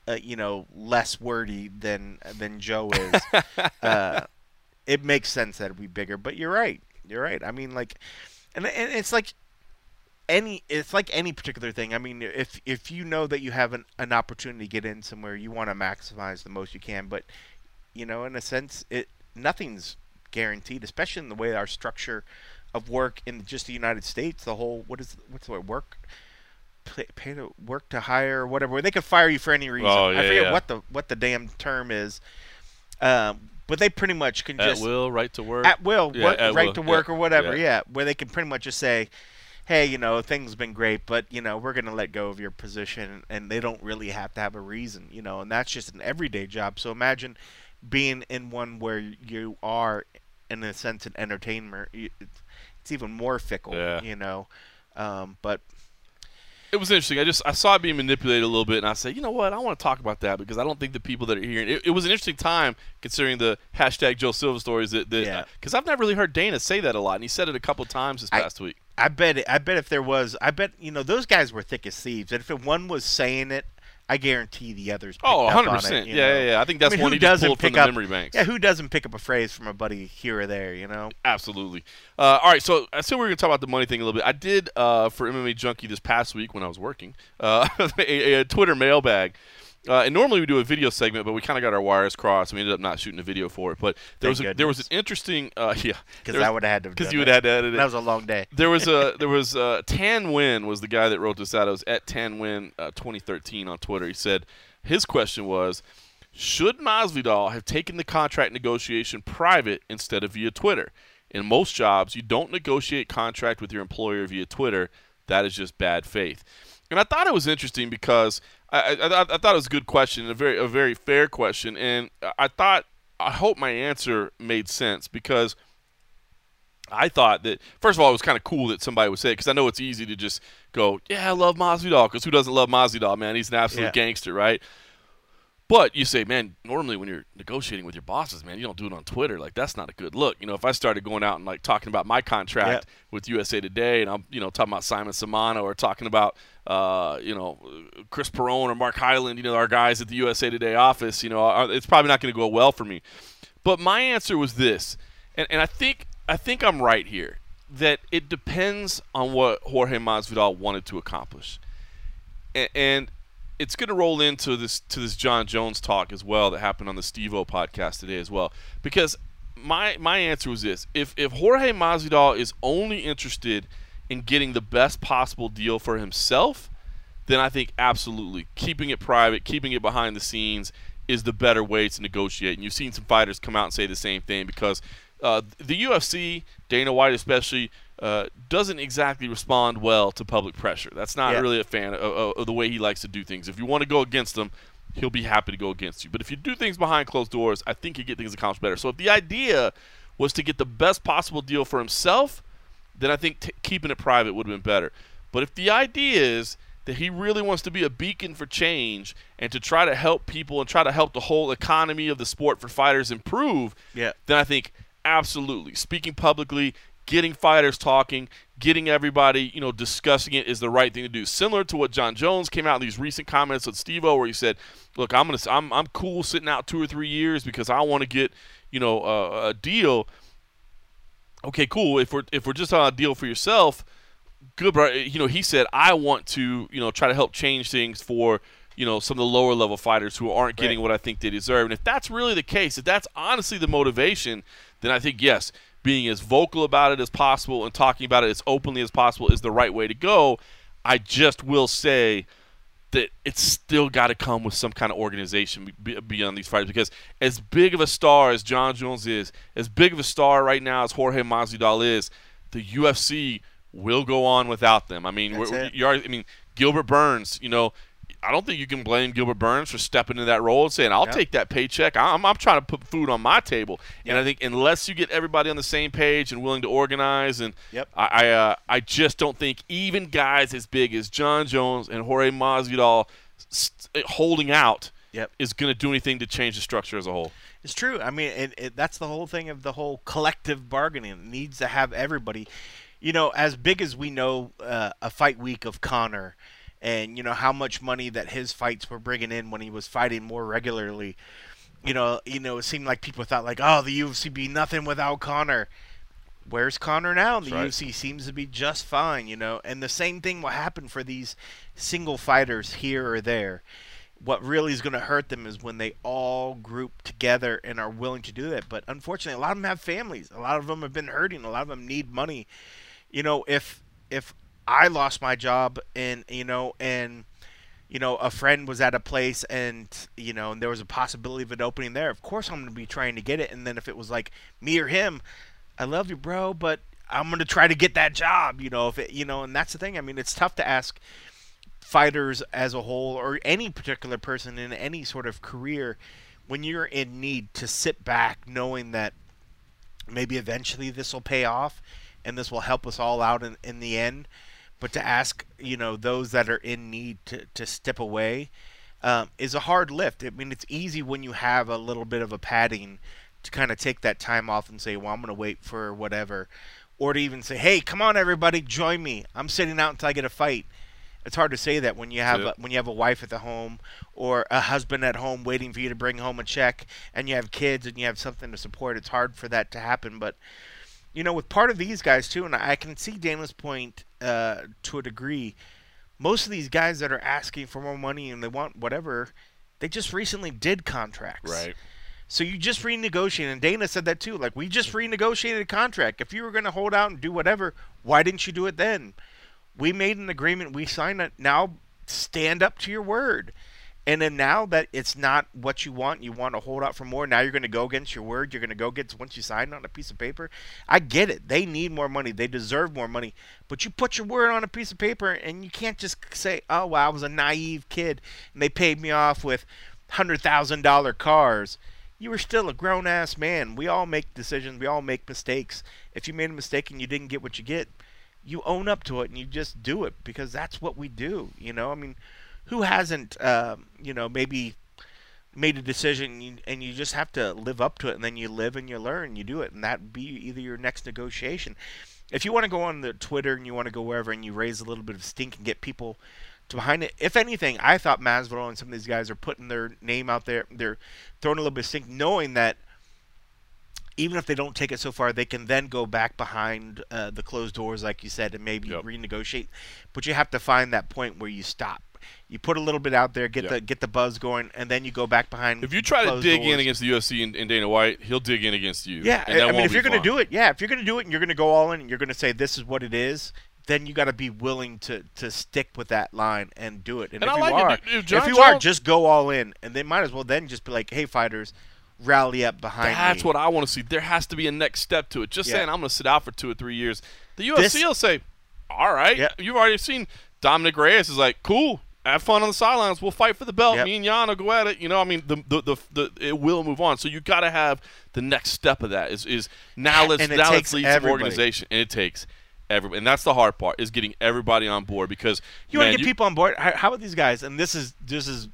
uh, you know, less wordy than than Joe is, uh, it makes sense that it'd be bigger. But you're right. You're right. I mean, like, and, and it's like any it's like any particular thing. I mean, if if you know that you have an, an opportunity to get in somewhere, you want to maximize the most you can. But you know, in a sense, it nothing's guaranteed, especially in the way our structure of work in just the United States. The whole what is what's the word work. Pay, pay to work to hire or whatever. They could fire you for any reason. Oh, I forget yeah. what the what the damn term is. Um, but they pretty much can At just at will, right to work. at will, Yeah, work, at right will. to work Yeah, or whatever. yeah. Yeah. where they can pretty much just say, "Hey, you know, things been great, but you know, we're gonna let go of your position," and they don't really have to have a reason, you know, and that's just an everyday job. So imagine being in one where you are, in a sense, an entertainer. It's, even more fickle, Yeah. you know. Um, but it was interesting. I just I saw it being manipulated a little bit, and I said, you know what, I want to talk about that because I don't think the people that are hearing it, it was an interesting time considering the hashtag Joe Silva stories that Yeah. because I've never really heard Dana say that a lot, and he said it a couple times this I- past week. I bet it, I bet if there was, I bet you know those guys were thick as thieves. And if one was saying it, I guarantee the others. Oh, 100 percent. Yeah, know? yeah, yeah. I think that's I mean, one who he doesn't pulled from pick the up- memory banks. Yeah, who doesn't pick up a phrase from a buddy here or there? You know. Absolutely. Uh, all right, so I said we were going to talk about the money thing a little bit. I did uh, for MMA Junkie this past week when I was working uh, a, a Twitter mailbag. Uh, and normally we do a video segment, but we kind of got our wires crossed. and We ended up not shooting a video for it. But there Thank was a, there was an interesting uh, yeah Because I would have had to. because you would have had to edit it. That was a long day. there was a there was uh Tan Win was the guy that wrote this out. It was at Tan Win uh, 2013 on Twitter. He said his question was, should Masvidal have taken the contract negotiation private instead of via Twitter? In most jobs, you don't negotiate contract with your employer via Twitter. That is just bad faith. And I thought it was interesting because I, I, I- thought it was a good question, a very a very fair question, and I thought I hope my answer made sense because I thought that first of all, it was kind of cool that somebody would say it because I know it's easy to just go, "Yeah, I love Masvidal," because who doesn't love Masvidal, man? He's an absolute Yeah. gangster, right? But you say, man, normally when you're negotiating with your bosses, man, you don't do it on Twitter. Like that's not a good look. You know, if I started going out and like talking about my contract with USA Today, and I'm, you know, talking about Simon Samano or talking about, uh, you know, Chris Perone or Mark Hyland, you know, our guys at the USA Today office, you know, it's probably not going to go well for me. But my answer was this, and, and I think I think I'm right here that it depends on what Jorge Masvidal wanted to accomplish, A- and it's going to roll into this to this Jon Jones talk as well that happened on the Steve-O podcast today as well. Because my my answer was this: if if Jorge Masvidal is only interested in getting the best possible deal for himself, then I think absolutely keeping it private, keeping it behind the scenes is the better way to negotiate. And you've seen some fighters come out and say the same thing because uh, the UFC, Dana White especially, uh, doesn't exactly respond well to public pressure. That's not Yeah. really a fan of, of, of the way he likes to do things. If you want to go against him, he'll be happy to go against you. But if you do things behind closed doors, I think you get things accomplished better. So if the idea was to get the best possible deal for himself, then I think t- keeping it private would have been better. But if the idea is that he really wants to be a beacon for change and to try to help people and try to help the whole economy of the sport for fighters improve, Yeah. then I think absolutely speaking publicly, getting fighters talking, getting everybody, you know, discussing it is the right thing to do. Similar to what Jon Jones came out in these recent comments with Steve-O where he said, "Look, I'm gonna, I'm, I'm cool sitting out two or three years because I want to get, you know, a, a deal." Okay, cool. If we're if we're just on a deal for yourself, good. But you know, he said, "I want to, you know, try to help change things for." You know, some of the lower level fighters who aren't getting Right. what I think they deserve. And if that's really the case, if that's honestly the motivation, then I think, yes, being as vocal about it as possible and talking about it as openly as possible is the right way to go. I just will say that it's still got to come with some kind of organization beyond these fighters because as big of a star as Jon Jones is, as big of a star right now as Jorge Masvidal is, the UFC will go on without them. I mean, we're, you already, I mean, Gilbert Burns, you know, I don't think you can blame Gilbert Burns for stepping into that role and saying, "I'll Yeah. take that paycheck. I'm, I'm trying to put food on my table." And I think unless you get everybody on the same page and willing to organize, and Yep. I I, uh, I just don't think even guys as big as Jon Jones and Jorge Masvidal st- holding out Yep. is going to do anything to change the structure as a whole. It's true. I mean, it, it, that's the whole thing of the whole collective bargaining. It needs to have everybody. You know, as big as we know uh, a fight week of Conor, and you know how much money that his fights were bringing in when he was fighting more regularly. You know, you know, it seemed like people thought like, oh, the UFC be nothing without Conor. Where's Conor now? The right. UFC seems to be just fine, you know. And the same thing will happen for these single fighters here or there what really is going to hurt them is when they all group together and are willing to do that. But unfortunately, a lot of them have families. A lot of them have been hurting. A lot of them need money. You know, if if I lost my job and you know and you know a friend was at a place and you know and there was a possibility of it opening there, of course I'm going to be trying to get it. And then if it was like me or him, I love you, bro, but I'm going to try to get that job. You know, if it you know, and that's the thing. I mean, it's tough to ask fighters as a whole or any particular person in any sort of career when you're in need to sit back knowing that maybe eventually this will pay off and this will help us all out in, in the end but to ask you know those that are in need to, to step away um, is a hard lift. I mean it's easy when you have a little bit of a padding to kind of take that time off and say well i'm going to wait for whatever. Or to even say hey come on everybody join me. I'm sitting out until i get a fight. It's hard to say that when you have a, when you have a wife at the home or a husband at home waiting for you to bring home a check and you have kids and you have something to support it's hard for that to happen but you know with part of these guys too and i can see dana's point uh, to a degree most of these guys that are asking for more money and they want whatever they just recently did contracts Right. so you just renegotiated, and Dana said that too. Like we just renegotiated a contract. If you were going to hold out and do whatever, why didn't you do it then? We made an agreement. We signed it. Now stand up to your word. And then now that it's not what you want, you want to hold out for more. Now you're going to go against your word. You're going to go against once you signed on a piece of paper. I get it. They need more money. They deserve more money. But you put your word on a piece of paper, and you can't just say, "Oh, well, I was a naive kid, and they paid me off with hundred thousand dollar cars." you were still a grown ass man. We all make decisions. We all make mistakes. If you made a mistake and you didn't get what you get, you own up to it and you just do it because that's what we do. You know, I mean, who hasn't, um, you know, maybe made a decision and you, and you just have to live up to it and then you live and you learn, you do it, and that be either your next negotiation. If you want to go on the Twitter and you want to go wherever and you raise a little bit of stink and get people to behind it. If anything, I thought Masvidal and some of these guys are putting their name out there. They're throwing a little bit of stink, knowing that even if they don't take it so far, they can then go back behind uh, the closed doors, like you said, and maybe Yep. renegotiate. But you have to find that point where you stop. You put a little bit out there, get Yep. the get the buzz going, and then you go back behind. If you try to dig in against the UFC and, and Dana White, he'll dig in against you. Yeah, and I mean, if you're going to do it, yeah, if you're going to do it and you're going to go all in and you're going to say this is what it is, then you got to be willing to to stick with that line and do it. And, And if you like it. are, If- if you are, just go all in, and they might as well then just be like, hey, fighters, rally up behind That's me. what I want to see. There has to be a next step to it. Just Yeah. saying, I'm going to sit out for two or three years. The UFC This- will say, "All right, Yeah. you've already seen Dominick Reyes is like, cool, have fun on the sidelines. We'll fight for the belt. Yep. Me and Jan will go at it. You know, I mean, the the, the, the it will move on. So you got to have the next step of that. Is is now let's And now let's lead everybody. some organization, and it takes everybody, and that's the hard part is getting everybody on board because You want to get people on board? How, about these guys? And this is this is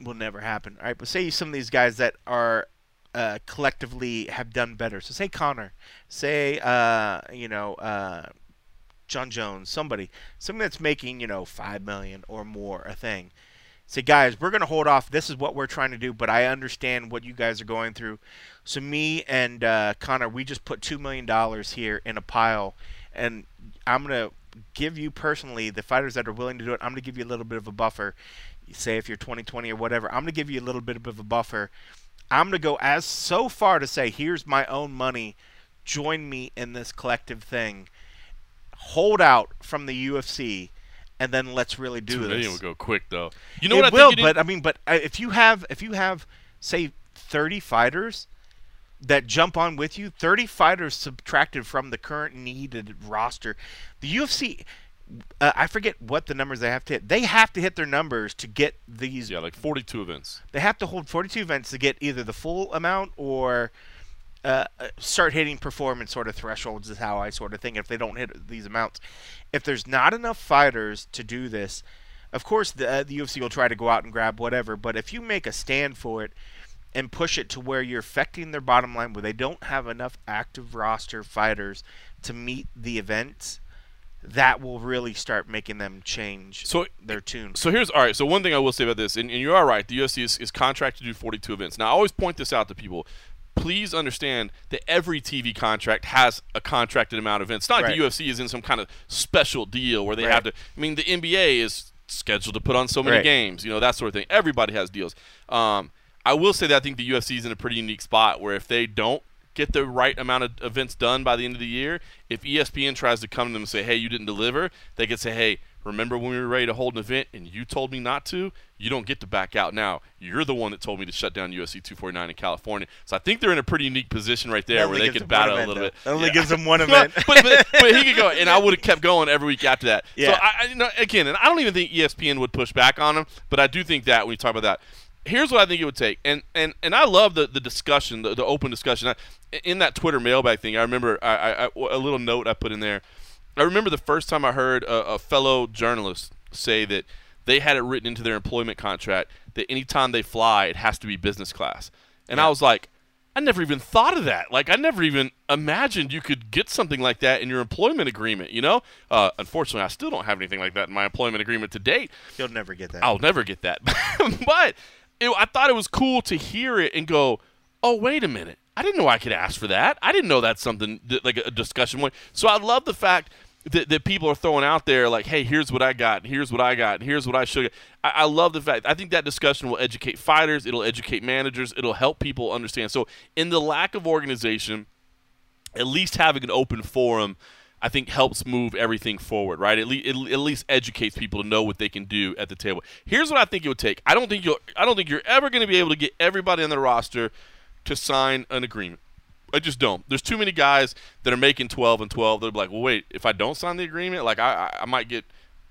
will never happen. All right, but say some of these guys that are uh, collectively have done better. So say Conor, say uh, you know uh, Jon Jones, somebody, somebody that's making you know five million or more a thing. Say guys, we're gonna hold off. This is what we're trying to do, but I understand what you guys are going through. So me and uh, Conor, we just put two million dollars here in a pile, and I'm gonna give you personally the fighters that are willing to do it. I'm gonna give you a little bit of a buffer. Say if you're 2020 or whatever, I'm gonna give you a little bit of a buffer. I'm gonna go as so far to say, here's my own money. Join me in this collective thing. Hold out from the UFC, and then let's really do Two this. million will go quick though. You know it what I will, it but I mean, but uh, if you have if you have say 30 fighters that jump on with you, 30 fighters subtracted from the current needed roster, the UFC. Uh, I forget what the numbers they have to hit. They have to hit their numbers to get these. yeah, like 42 events. They have to hold 42 events to get either the full amount or uh, uh, start hitting performance sort of thresholds. Is how I sort of think. If they don't hit these amounts, if there's not enough fighters to do this, of course the uh, the UFC will try to go out and grab whatever. But if you make a stand for it and push it to where you're affecting their bottom line, where they don't have enough active roster fighters to meet the events. That will really start making them change So their tune. So here's all right. So one thing I will say about this, and, and you are right, the UFC is, is contracted to do 42 events. Now I always point this out to people. Please understand that every TV contract has a contracted amount of events. It's not like the UFC is in some kind of special deal where they Right. have to. I mean, the NBA is scheduled to put on so many Right. games, you know that sort of thing. Everybody has deals. Um, I will say that I think the UFC is in a pretty unique spot where if they don't get the right amount of events done by the end of the year, if ESPN tries to come to them and say, "Hey, you didn't deliver," they could say, "Hey, remember when we were ready to hold an event and you told me not to? You don't get to back out now. You're the one that told me to shut down UFC 249 in California." So I think they're in a pretty unique position right there where they could battle a little though. bit. That only Yeah. gives them one event. but, but, but he could go, and I would have kept going every week after that. Yeah. So I, I, you know, again, and I don't even think ESPN would push back on him, but I do think that when you talk about that, here's what I think it would take, and and and I love the the discussion, the, the open discussion. I, in that Twitter mailbag thing, I remember I, I, I- a little note I put in there. I remember the first time I heard a, a fellow journalist say that they had it written into their employment contract that anytime they fly, it has to be business class, and I was like. I never even thought of that. Like, I never even imagined you could get something like that in your employment agreement, you know? Uh, unfortunately, I still don't have anything like that in my employment agreement to date. You'll never get that. I'll never get that. but it, I thought it was cool to hear it and go, oh, wait a minute. I didn't know I could ask for that. I didn't know that's something that, like a discussion point. So I love the fact that, that people are throwing out there like, hey, here's what I got, here's what I got, here's what I should get. I, I love the fact. I think that discussion will educate fighters. It'll educate managers. It'll help people understand. So in the lack of organization, at least having an open forum I think helps move everything forward, right? At, le- it at least educates people to know what they can do at the table. Here's what I think it would take. I don't think you'll I don't think you're ever going to be able to get everybody on the roster to sign an agreement. I just don't. There's too many guys that are making 12 and 12. They're like, well, wait, if I don't sign the agreement, like I, I, might get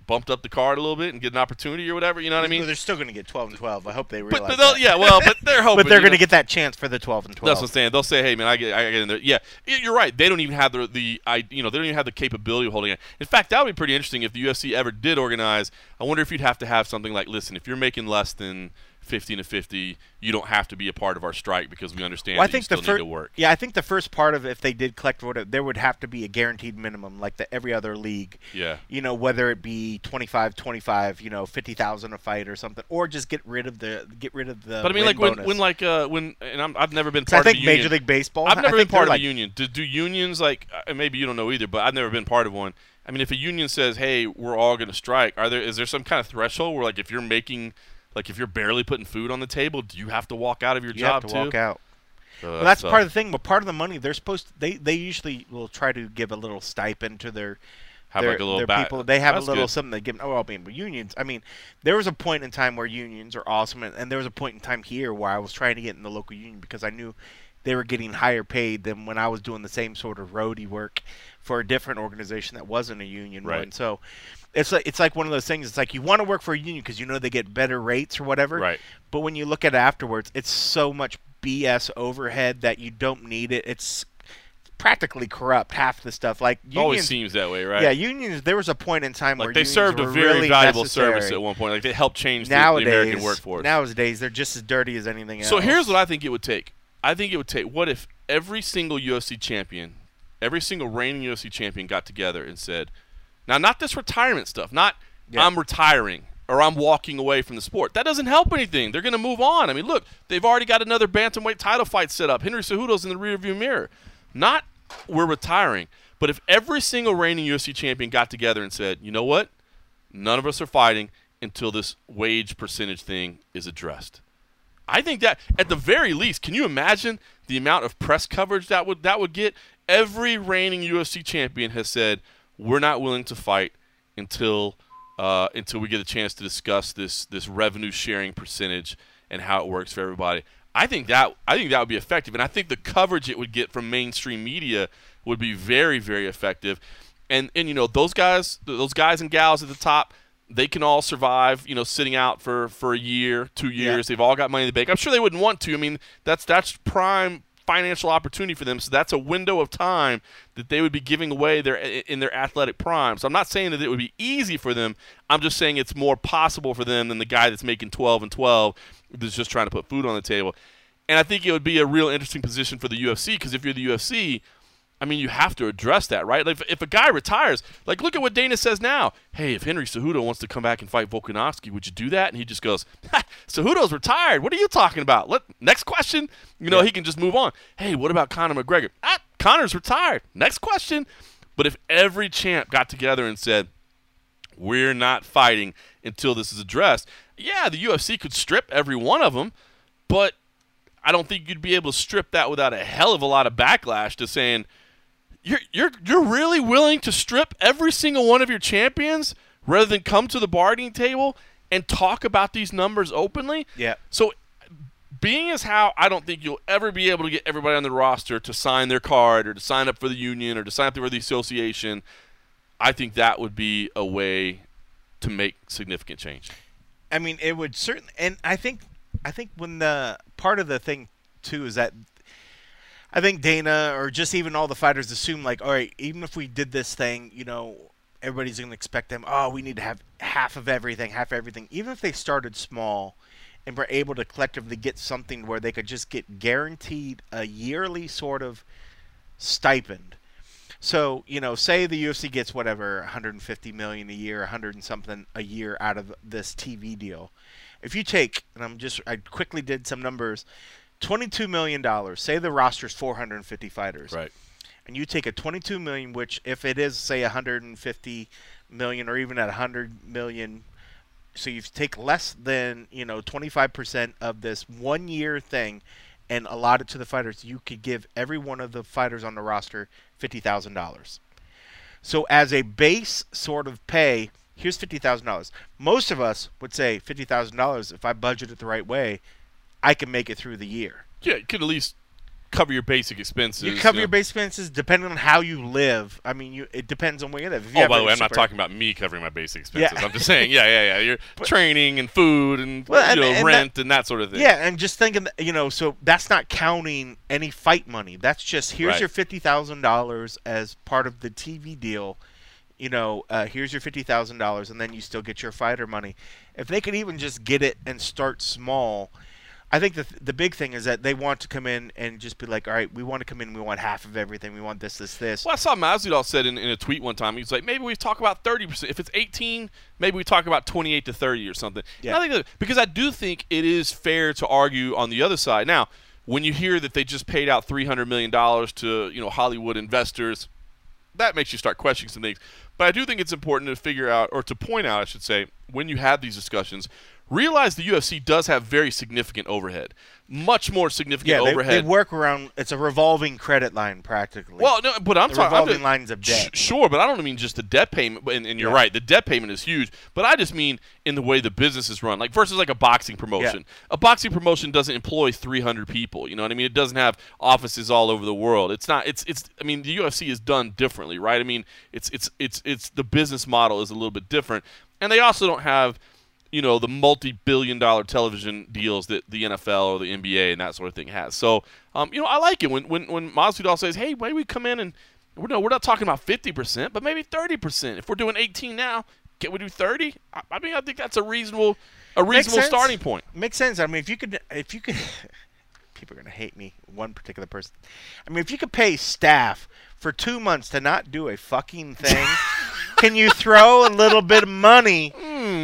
bumped up the card a little bit and get an opportunity or whatever. You know what I mean? They're still going to get 12 and 12. I hope they But, realize but that. yeah, well, but they're hoping. but they're going to get that chance for the 12 and 12. That's what I'm saying. They'll say, "Hey, man, I get, I get in there." Yeah, you're right. They don't even have the, the, I, you know, they don't even have the capability of holding it. In fact, that would be pretty interesting if the UFC ever did organize. I wonder if you'd have to have something like, "Listen, if you're making less than 15 to 50, you don't have to be a part of our strike because we understand Well, I think you still the need first, to work." yeah, I think the first part of if they did collect whatever, there would have to be a guaranteed minimum, like the every other league. Yeah. You know, whether it be 25, 25, you know, 50,000 a fight or something, or just get rid of the get rid of the. But I mean, like when, bonus. when like uh when and I'm, I've never been 'Cause I part think of a union. Major League Baseball. I've I never been part of they're a union. Do, do unions like? Uh, maybe you don't know either, but I've never been part of one. I mean, if a union says, "Hey, we're all going to strike," are there is there some kind of threshold where like if you're making like if you're barely putting food on the table, do you have to walk out of your You job have to too? walk out. Uh, Well, that's so- part of the thing. But part of the money they're supposed to, they they usually will try to give a little stipend to their have their, like a little bat- people. They have That's a little good. something they give. Oh, I mean, unions. I mean, there was a point in time where unions are awesome, and, and there was a point in time here where I was trying to get in the local union because I knew they were getting higher paid than when I was doing the same sort of roadie work for a different organization that wasn't a union Right. one. So. It's like it's like one of those things. It's like you want to work for a union because you know they get better rates or whatever. Right. But when you look at it afterwards, it's so much BS overhead that you don't need it. It's practically corrupt half the stuff. Like It always seems that way, right? yeah, unions. There was a point in time where they served a very really valuable necessary. service at one point. Like they helped change the, the American workforce. nowadays they're just as dirty as anything else. So here's what I think it would take. I think it would take. What if every single UFC champion, every single reigning UFC champion, got together and said, "Now, not this retirement stuff. Not Yeah. I'm retiring or I'm walking away from the sport. That doesn't help anything. They're going to move on. I mean, look, they've already got another bantamweight title fight set up. Henry Cejudo's in the rearview mirror. Not we're retiring, but if every single reigning UFC champion got together and said, "You know what? None of us are fighting until this wage percentage thing is addressed." I think that at the very least, can you imagine the amount of press coverage that would that would get? Every reigning UFC champion has said we're not willing to fight until uh, until we get a chance to discuss this this revenue sharing percentage and how it works for everybody. I think that I think that would be effective, and I think the coverage it would get from mainstream media would be very very effective. And and you know those guys those guys and gals at the top they can all survive, you know, sitting out for, for a year, two years. They've all got money in the bank. I'm sure they wouldn't want to. I mean, that's that's prime financial opportunity for them. So that's a window of time that they would be giving away their in their athletic prime. So I'm not saying that it would be easy for them. I'm just saying it's more possible for them than the guy that's making 12 and 12 that's just trying to put food on the table. And I think it would be a real interesting position for the UFC because if you're the UFC, I mean, you have to address that, right? Like, if, if a guy retires, like, look at what Dana says now. Hey, if Henry Cejudo wants to come back and fight Volkanovski, would you do that? And he just goes, Cejudo's retired. What are you talking about? Let next question. You know, Yeah. he can just move on. Hey, what about Conor McGregor? Ah, Conor's retired. Next question. But if every champ got together and said, we're not fighting until this is addressed, yeah, the UFC could strip every one of them, but I don't think you'd be able to strip that without a hell of a lot of backlash to saying you're you're you're really willing to strip every single one of your champions rather than come to the bargaining table and talk about these numbers openly. Yeah. So being as how I don't think you'll ever be able to get everybody on the roster to sign their card or to sign up for the union or to sign up for the association, I think that would be a way to make significant change. I mean, it would certainly, and I think, I think when the part of the thing too is that I think Dana or just even all the fighters assume like, all right, even if we did this thing, you know, everybody's gonna expect them. Oh, we need to have half of everything, half of everything. Even if they started small and were able to collectively get something where they could just get guaranteed a yearly sort of stipend. So you know, say the UFC gets whatever 150 million a year, 100 and something a year out of this TV deal. If you take, and I'm just, I quickly did some numbers, 22 million dollars. Say the roster's 450 fighters, Right. and you take a 22 million, which if it is say 150 million or even at 100 million, so you take less than you know 25% of this one year thing, and allot it to the fighters, you could give every one of the fighters on the roster fifty thousand dollars. So as a base sort of pay, here's fifty thousand dollars. Most of us would say fifty thousand dollars. If I budget it the right way, I can make it through the year. Yeah, you could at least cover your basic expenses. You cover know. your basic expenses depending on how you live. I mean, you it depends on where you live. If you Oh, by the way, I'm not talking about me covering my basic expenses. Yeah. I'm just saying, yeah, yeah, yeah. Your training and food and, Well, and- you know and rent and that sort of thing. Yeah, and just thinking, that, you know, so that's not counting any fight money. That's just here's Right. your fifty thousand dollars as part of the TV deal. You know, uh, here's your fifty thousand dollars, and then you still get your fighter money. If they could even just get it and start small, I think the the big thing is that they want to come in and just be like, all right, we want to come in, we want half of everything, we want this, this, this. Well, I saw Masvidal said in, in a tweet one time. He's like, maybe we talk about 30%. If it's 18, maybe we talk about 28 to 30 or something. Yeah. I think because I do think it is fair to argue on the other side. Now, when you hear that they just paid out 300 million dollars to you know Hollywood investors, that makes you start questioning some things. But I do think it's important to figure out, or to point out, I should say, when you have these discussions, realize the UFC does have very significant overhead, much more significant yeah, they, overhead. they work around. It's a revolving credit line practically. well, no, but I'm the talking I'm revolving just- lines of debt. Sh- Sure, but I don't mean just the debt payment. And, and you're Yeah. right, the debt payment is huge. But I just mean in the way the business is run, like versus like a boxing promotion. A boxing promotion doesn't employ 300 people. You know what I mean? It doesn't have offices all over the world. It's not. It's it's. I mean, the UFC is done differently, right? I mean, it's it's it's it's the business model is a little bit different, and they also don't have you know the multi-billion-dollar television deals that the NFL or the NBA and that sort of thing has. So, um, you know, I like it when when when Masvidal says, "Hey, maybe we come in and we're no, we're not talking about 50%, but maybe 30%. If we're doing 18 now, can we do 30? I, I mean, I think that's a reasonable a reasonable starting point. Makes sense. I mean, if you could, if you could, people are gonna hate me. One particular person. I mean, if you could pay staff for two months to not do a fucking thing, can you throw a little bit of money?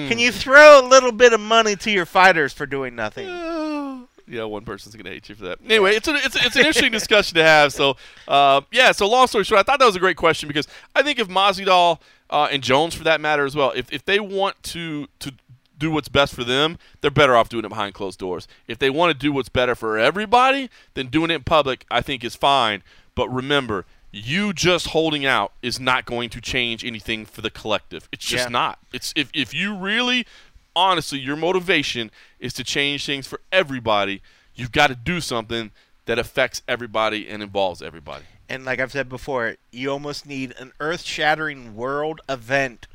Can you throw a little bit of money to your fighters for doing nothing? yeah, one person's gonna hate you for that. Anyway, it's a, it's it's an interesting discussion to have. So, uh, yeah. So, long story short, I thought that was a great question because I think if Masvidal uh, and Jones, for that matter, as well, if if they want to to do what's best for them, they're better off doing it behind closed doors. If they want to do what's better for everybody, then doing it in public, I think, is fine. But remember, you just holding out is not going to change anything for the collective. It's just Yeah. not. It's if if you really honestly your motivation is to change things for everybody, you've got to do something that affects everybody and involves everybody. And like I've said before, you almost need an earth-shattering world event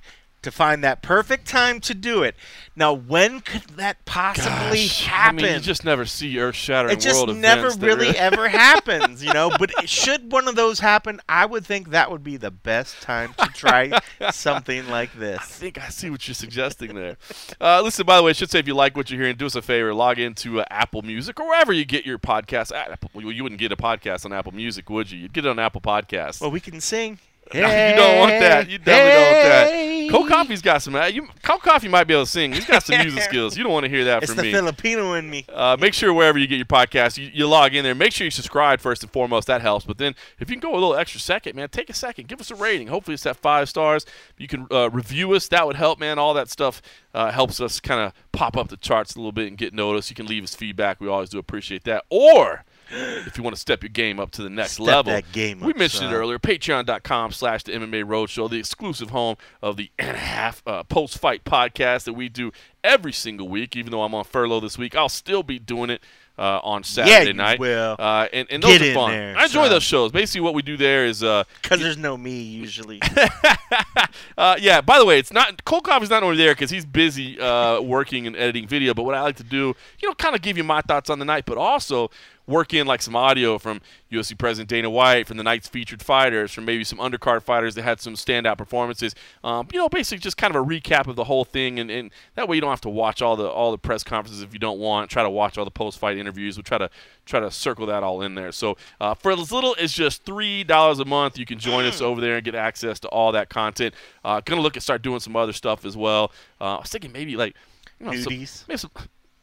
to find that perfect time to do it. Now, when could that possibly Gosh, happen? I mean, you just never see earth-shattering it just world never really ever happens, you know. But should one of those happen, I would think that would be the best time to try something like this. I think I see what you're suggesting there. Uh, listen, by the way, I should say if you like what you're hearing, do us a favor, log into uh, Apple Music or wherever you get your podcast. Apple, you wouldn't get a podcast on Apple Music, would you? You'd get it on Apple Podcasts. Well, we can sing. No, you don't want that. You definitely don't want that. Hey. Cold Coffee's got some. Uh, you, Cold Coffee might be able to sing. He's got some music skills. You don't want to hear that It's from the me. Filipino in me. Uh, make sure wherever you get your podcast, you, you log in there. Make sure you subscribe first and foremost. That helps. But then, if you can go a little extra second, man, take a second, give us a rating. Hopefully, it's at five stars. You can uh, review us. That would help, man. All that stuff uh, helps us kind of pop up the charts a little bit and get noticed. You can leave us feedback. We always do appreciate that. Or if you want to step your game up to the next Step level, that game we mentioned son. it earlier. Patreon.com slash the MMA Roadshow, the exclusive home of the and a half uh, post fight podcast that we do every single week. Even though I'm on furlough this week, I'll still be doing it uh, on Saturday you night. will. Uh, and and those Get are fun. there, I enjoy son. those shows. Basically, what we do there is. Uh, Because there's no me usually. uh, yeah. By the way, it's not Cold Coffee's not only there because he's busy uh, working and editing video. But what I like to do, you know, kind of give you my thoughts on the night, but also work in like some audio from UFC President Dana White, from the night's featured fighters, from maybe some undercard fighters that had some standout performances. Um, you know, basically just kind of a recap of the whole thing, and, and that way you don't have to watch all the all the press conferences if you don't want. Try to watch all the post fight interviews. We'll try to try to circle that all in there. So uh, for as little as just three dollars a month, you can join us over there and get access to all that content. Uh, gonna look at start doing some other stuff as well. Uh, I was thinking maybe like you know, some- maybe some-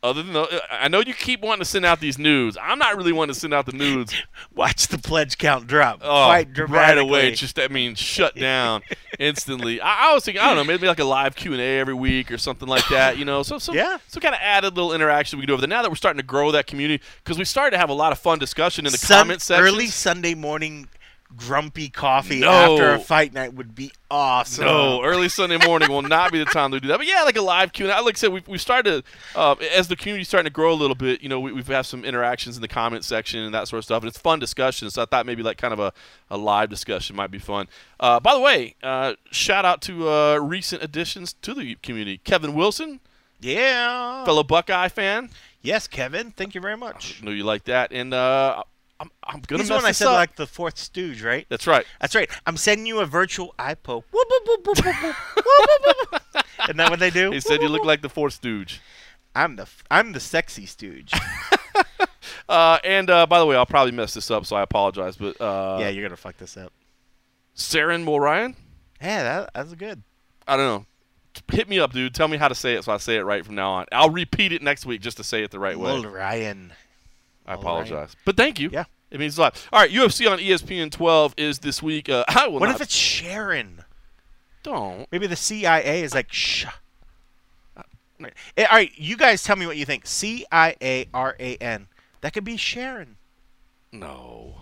other than the, I know you keep wanting to send out these nudes. I'm not really wanting to send out the nudes. Watch the pledge count drop Oh, right away. It's just I mean, shut down instantly. I, I was thinking, I don't know, maybe like a live Q and A every week or something like that. You know, so so Yeah. so kind of added little interaction we can do over there. Now that we're starting to grow that community, because we started to have a lot of fun discussion in the Sun- comment section. Early Sunday morning grumpy coffee No. after a fight night would be awesome. No, early Sunday morning will not be the time to do that. But yeah, like a live Q and A. Like I said, we've, we've started to, uh, as the community's starting to grow a little bit. You know, we, we've had some interactions in the comment section and that sort of stuff, and it's fun discussion. So I thought maybe like kind of a, a live discussion might be fun. Uh, by the way, uh, shout out to uh, recent additions to the community. Kevin Wilson, Yeah. fellow Buckeye fan. Yes, Kevin. Thank you very much. I Know you like that, and uh, I'm, I'm gonna. This mess one I said up. like the fourth Stooge, right? That's right. That's right. I'm sending you a virtual iPo. Isn't that what they do? He said you look like the fourth Stooge. I'm the I'm the sexy Stooge. uh, and uh, by the way, I'll probably mess this up, so I apologize. But uh, yeah, you're gonna fuck this up. Saren Morian. Yeah, that, that's good. I don't know. Hit me up, dude. Tell me how to say it so I say it right from now on. I'll repeat it next week just to say it the right Lil way. Ryan. I all apologize. But thank you. Yeah. It means a lot. All right, UFC on ESPN 12 is this week. Uh, I will What if it's Sharon? don't. Maybe the CIA is like shh. Eh, All right, you guys tell me what you think. C I A R A N. That could be Sharon. No.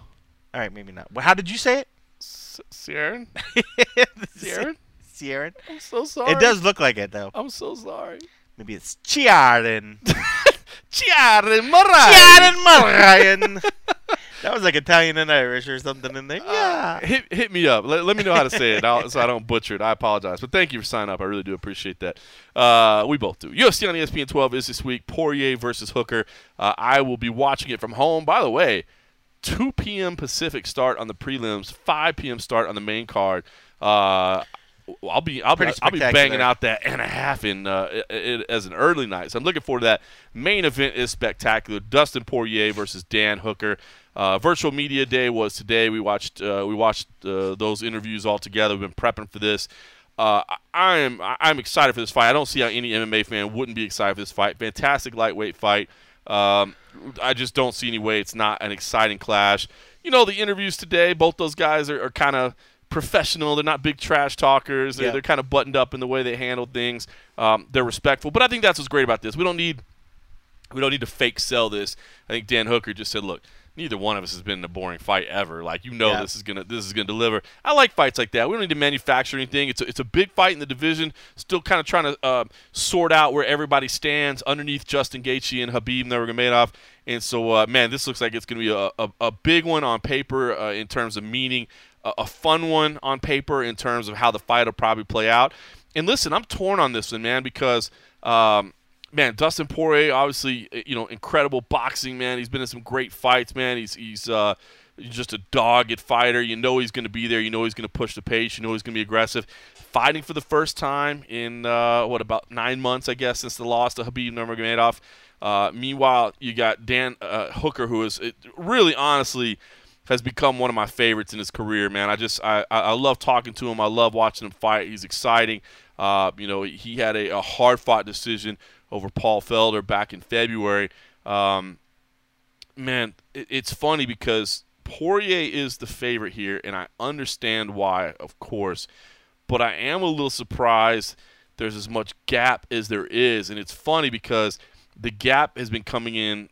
All right, maybe not. Well, how did you say it? S- Saren? Saren? Sharon. I'm so sorry. It does look like it though. I'm so sorry. Maybe it's Chiaren. Chiaren Morai. Chiaren Marian. that was like Italian and Irish or something in there. Yeah. Uh, hit, hit me up. Let, let me know how to say it I'll, so I don't butcher it. I apologize. But thank you for signing up. I really do appreciate that. Uh, we both do. UFC on ESPN 12 is this week Poirier versus Hooker. Uh, I will be watching it from home. By the way, 2 p.m. Pacific start on the prelims, 5 p.m. start on the main card. Uh, I'll be I'll be, I'll be banging out that and a half in uh, it, it, as an early night. So I'm looking forward to that. Main event is spectacular. Dustin Poirier versus Dan Hooker. Uh, virtual media day was today. We watched uh, we watched uh, those interviews all together. We've been prepping for this. Uh, I am I'm excited for this fight. I don't see how any MMA fan wouldn't be excited for this fight. Fantastic lightweight fight. Um, I just don't see any way it's not an exciting clash. You know the interviews today. Both those guys are, are kind of professional. They're not big trash talkers. They're, yeah. they're kind of buttoned up in the way they handle things. Um, they're respectful. But I think that's what's great about this. We don't need we don't need to fake sell this. I think Dan Hooker just said, look, neither one of us has been in a boring fight ever. Like you know, yeah. this is gonna this is gonna deliver. I like fights like that. We don't need to manufacture anything. It's a, it's a big fight in the division. Still kind of trying to uh, sort out where everybody stands underneath Justin Gaethje and Khabib Nurmagomedov. And so, uh, man, this looks like it's going to be a, a, a, big one on paper uh, in terms of meaning a, fun one on paper in terms of how the fight will probably play out. And listen, I'm torn on this one, man, because um, man, Dustin Poirier, obviously, eh, you know, incredible boxing, man. He's been in some great fights, man. He's he's uh, just a dogged fighter. You know he's going to be there. You know he's going to push the pace. You know he's going to be aggressive. Fighting for the first time in uh, what about nine months, I guess, since the loss to Khabib Nurmagomedov. Uh, meanwhile, you got Dan uh, Hooker, who is really, honestly has become one of my favorites in his career, man. I just I, I love talking to him. I love watching him fight. He's exciting. Uh, you know, he had a, a hard fought decision over Paul Felder back in February. Um, man, it, it's funny because Poirier is the favorite here, and I understand why, of course. But I am a little surprised there's as much gap as there is, and it's funny because the gap has been coming in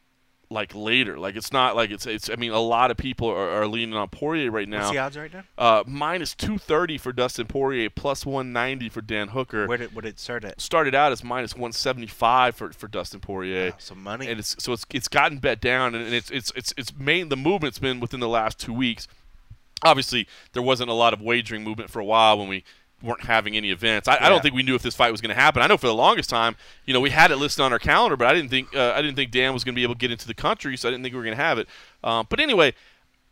like later. Like it's not like it's it's. I mean, a lot of people are, are leaning on Poirier right now. What's the odds right now? Uh, minus two thirty for Dustin Poirier, plus one ninety for Dan Hooker. Where did what did it start at? Started out as minus one seventy five for, for Dustin Poirier. Wow, some money. And it's so it's it's gotten bet down, and it's it's it's it's main the movement's been within the last two weeks. Obviously, there wasn't a lot of wagering movement for a while when we weren't having any events. I, yeah. I, don't think we knew if this fight was going to happen. I know for the longest time, you know, we had it listed on our calendar, but I didn't think uh, I didn't think Dan was going to be able to get into the country, so I didn't think we were going to have it. Um, but anyway,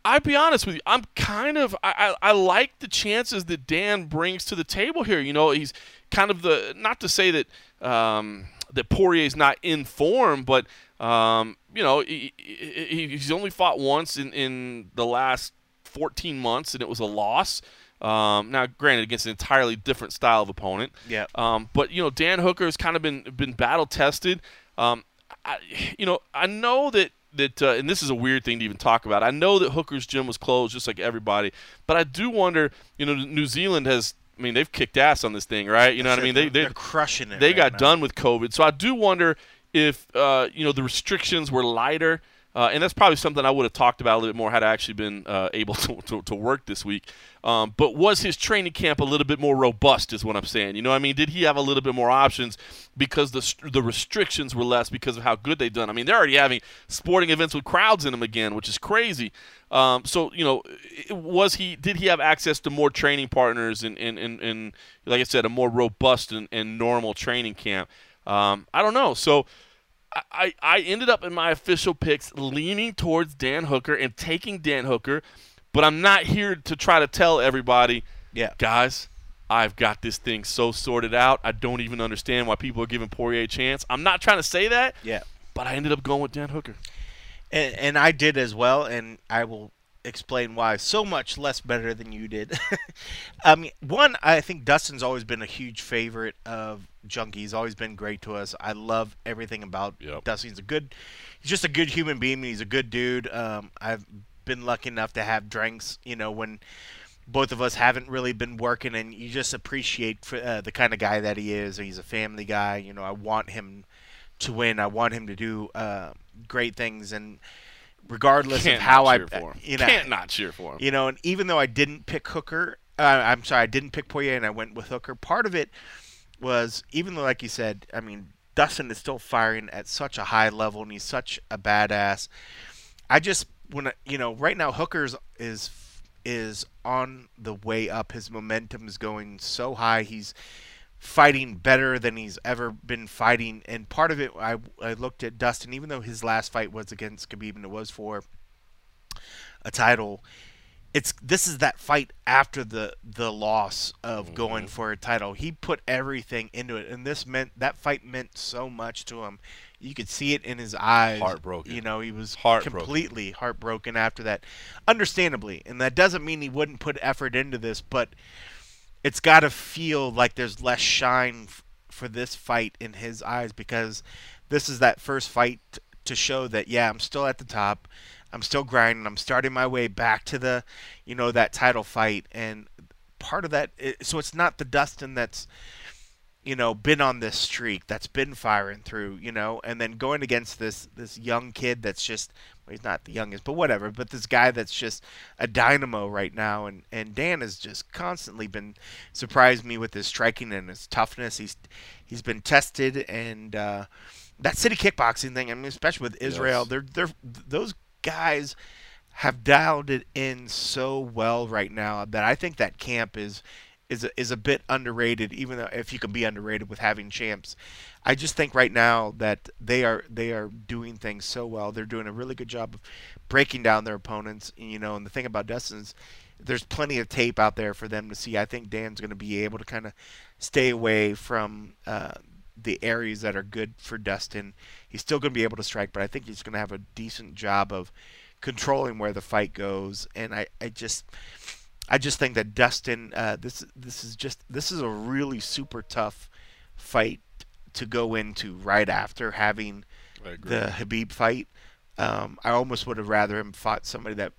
I'll be honest with you. I'm kind of I, I, I like the chances that Dan brings to the table here. You know, he's kind of the not to say that um, that Poirier's not in form, but um, you know, he, he, he's only fought once in in the last 14 months, and it was a loss. Um, now, granted, against an entirely different style of opponent. Yeah. Um, but you know, Dan Hooker has kind of been been battle tested. Um, I, you know, I know that that, uh, and this is a weird thing to even talk about. I know that Hooker's gym was closed, just like everybody. But I do wonder. You know, New Zealand has. I mean, they've kicked ass on this thing, right? You know what I mean? They they're, they're crushing it. They right got now. done with COVID, so I do wonder if uh, you know the restrictions were lighter. Uh, and that's probably something I would have talked about a little bit more had I actually been uh, able to, to, to, work this week. Um, but was his training camp a little bit more robust, is what I'm saying. You know I mean? Did he have a little bit more options because the, the restrictions were less because of how good they've done? I mean, they're already having sporting events with crowds in them again, which is crazy. Um, so, you know, was he, did he have access to more training partners and, and, and, and like I said, a more robust and, and normal training camp? Um, I don't know. So, I, I ended up in my official picks leaning towards Dan Hooker and taking Dan Hooker but I'm not here to try to tell everybody, yeah, guys, I've got this thing so sorted out. I don't even understand why people are giving Poirier a chance. I'm not trying to say that. Yeah. But I ended up going with Dan Hooker. And, and I did as well, and I will explain why so much less better than you did. I mean, one, I think Dustin's always been a huge favorite of Junkie. He's always been great to us. I love everything about yep. Dustin. He's a good, he's just a good human being. He's a good dude. Um, I've been lucky enough to have drinks, you know, when both of us haven't really been working, and you just appreciate for, uh, the kind of guy that he is. He's a family guy. You know, I want him to win. I want him to do uh, great things, and regardless Can't of how I, you know, can't not cheer for him. You know, and even though I didn't pick Hooker, uh, I'm sorry, I didn't pick Poirier, and I went with Hooker. Part of it was even though, like you said, I mean, Dustin is still firing at such a high level, and he's such a badass. I just when I, you know right now Hooker's is is on the way up. His momentum is going so high. He's fighting better than he's ever been fighting. And part of it, I, I looked at Dustin, even though his last fight was against Khabib and it was for a title. It's this is that fight after the the loss of mm-hmm. going for a title. He put everything into it, and this meant that fight meant so much to him. You could see it in his eyes. Heartbroken. You know, he was heartbroken. completely heartbroken after that. Understandably, and that doesn't mean he wouldn't put effort into this, but it's got to feel like there's less shine f- for this fight in his eyes because this is that first fight t- to show that yeah, I'm still at the top. I'm still grinding. I'm starting my way back to the, you know, that title fight and part of that so it's not the Dustin that's you know been on this streak that's been firing through you know and then going against this this young kid that's just well, he's not the youngest but whatever but this guy that's just a dynamo right now and and Dan has just constantly been surprised me with his striking and his toughness he's he's been tested and uh, that city kickboxing thing I mean especially with Israel yes. they're they're those guys have dialed it in so well right now that I think that camp is is a, is a bit underrated, even though if you can be underrated with having champs. I just think right now that they are they are doing things so well. They're doing a really good job of breaking down their opponents. You know, and the thing about Dustin's, there's plenty of tape out there for them to see. I think Dan's going to be able to kind of stay away from uh, the areas that are good for Dustin. He's still going to be able to strike, but I think he's going to have a decent job of controlling where the fight goes. And I, I just I just think that Dustin, uh, this this is just this is a really super tough fight to go into right after having the Khabib fight. Um, I almost would have rather him fought somebody that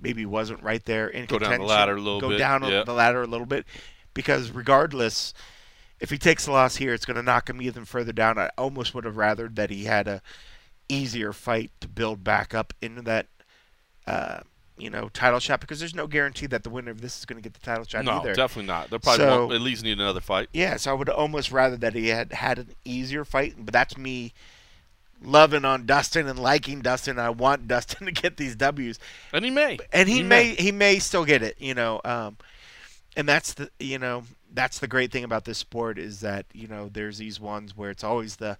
maybe wasn't right there in go contention. down the ladder a little go bit. down yeah. the ladder a little bit, because regardless, if he takes a loss here, it's going to knock him even further down. I almost would have rather that he had a easier fight to build back up into that. Uh, you know, title shot because there's no guarantee that the winner of this is going to get the title shot no, either. definitely not. They'll probably so, at least need another fight. Yeah, so I would almost rather that he had had an easier fight, but that's me loving on Dustin and liking Dustin. I want Dustin to get these W's, and he may, and he, he may, may, he may still get it. You know, um, and that's the you know that's the great thing about this sport is that you know there's these ones where it's always the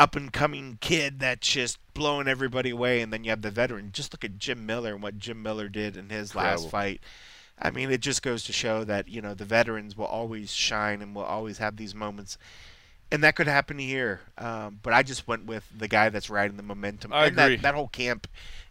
up and coming kid that's just blowing everybody away, and then you have the veteran. Just look at Jim Miller and what Jim Miller did in his Incredible. last fight. I mean, it just goes to show that you know the veterans will always shine and will always have these moments, and that could happen here. Um, but I just went with the guy that's riding the momentum. I and agree. That, that whole camp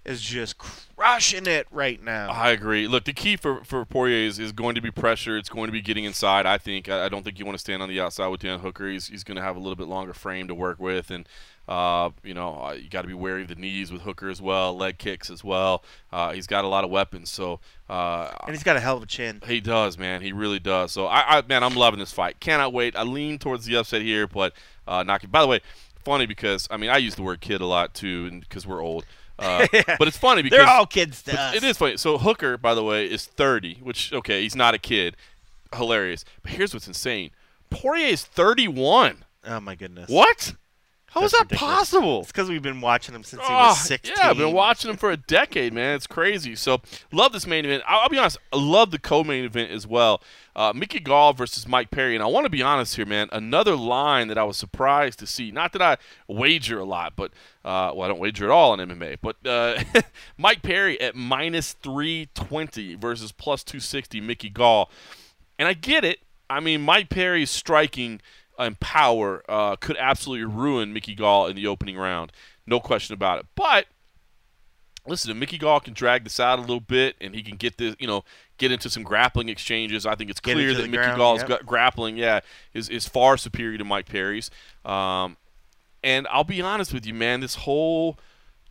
is just crushing it right now. I agree. Look, the key for, for Poirier is, is going to be pressure. It's going to be getting inside. I think. I, I don't think you want to stand on the outside with Dan Hooker. He's, he's going to have a little bit longer frame to work with, and uh, you know uh, you got to be wary of the knees with Hooker as well, leg kicks as well. Uh, he's got a lot of weapons, so uh, and he's got a hell of a chin. He does, man. He really does. So I, I man, I'm loving this fight. Cannot wait. I lean towards the upset here, but uh, knocking. By the way, funny because I mean I use the word kid a lot too, because we're old. Uh, but it's funny because they're all kids to us. It is funny. So Hooker, by the way, is 30, which okay, he's not a kid. Hilarious. But here's what's insane: Poirier is 31. Oh my goodness. What? How That's is that ridiculous. possible? It's because we've been watching him since he Oh, was 16. yeah, I've been watching him for a decade, man. It's crazy. So, love this main event. I'll, I'll be honest, I love the co-main event as well. Uh, Mickey Gall versus Mike Perry, and I want to be honest here, man. Another line that I was surprised to see. Not that I wager a lot, but uh, well, I don't wager at all on MMA. But uh, Mike Perry at minus three twenty versus plus two sixty. Mickey Gall, and I get it. I mean, Mike Perry's striking and power uh, could absolutely ruin Mickey Gall in the opening round. No question about it. But listen, if Mickey Gall can drag this out a little bit and he can get this, you know, get into some grappling exchanges, I think it's Get clear that Mickey ground, Gall's yep. grappling, yeah, is is far superior to Mike Perry's. Um, and I'll be honest with you, man, this whole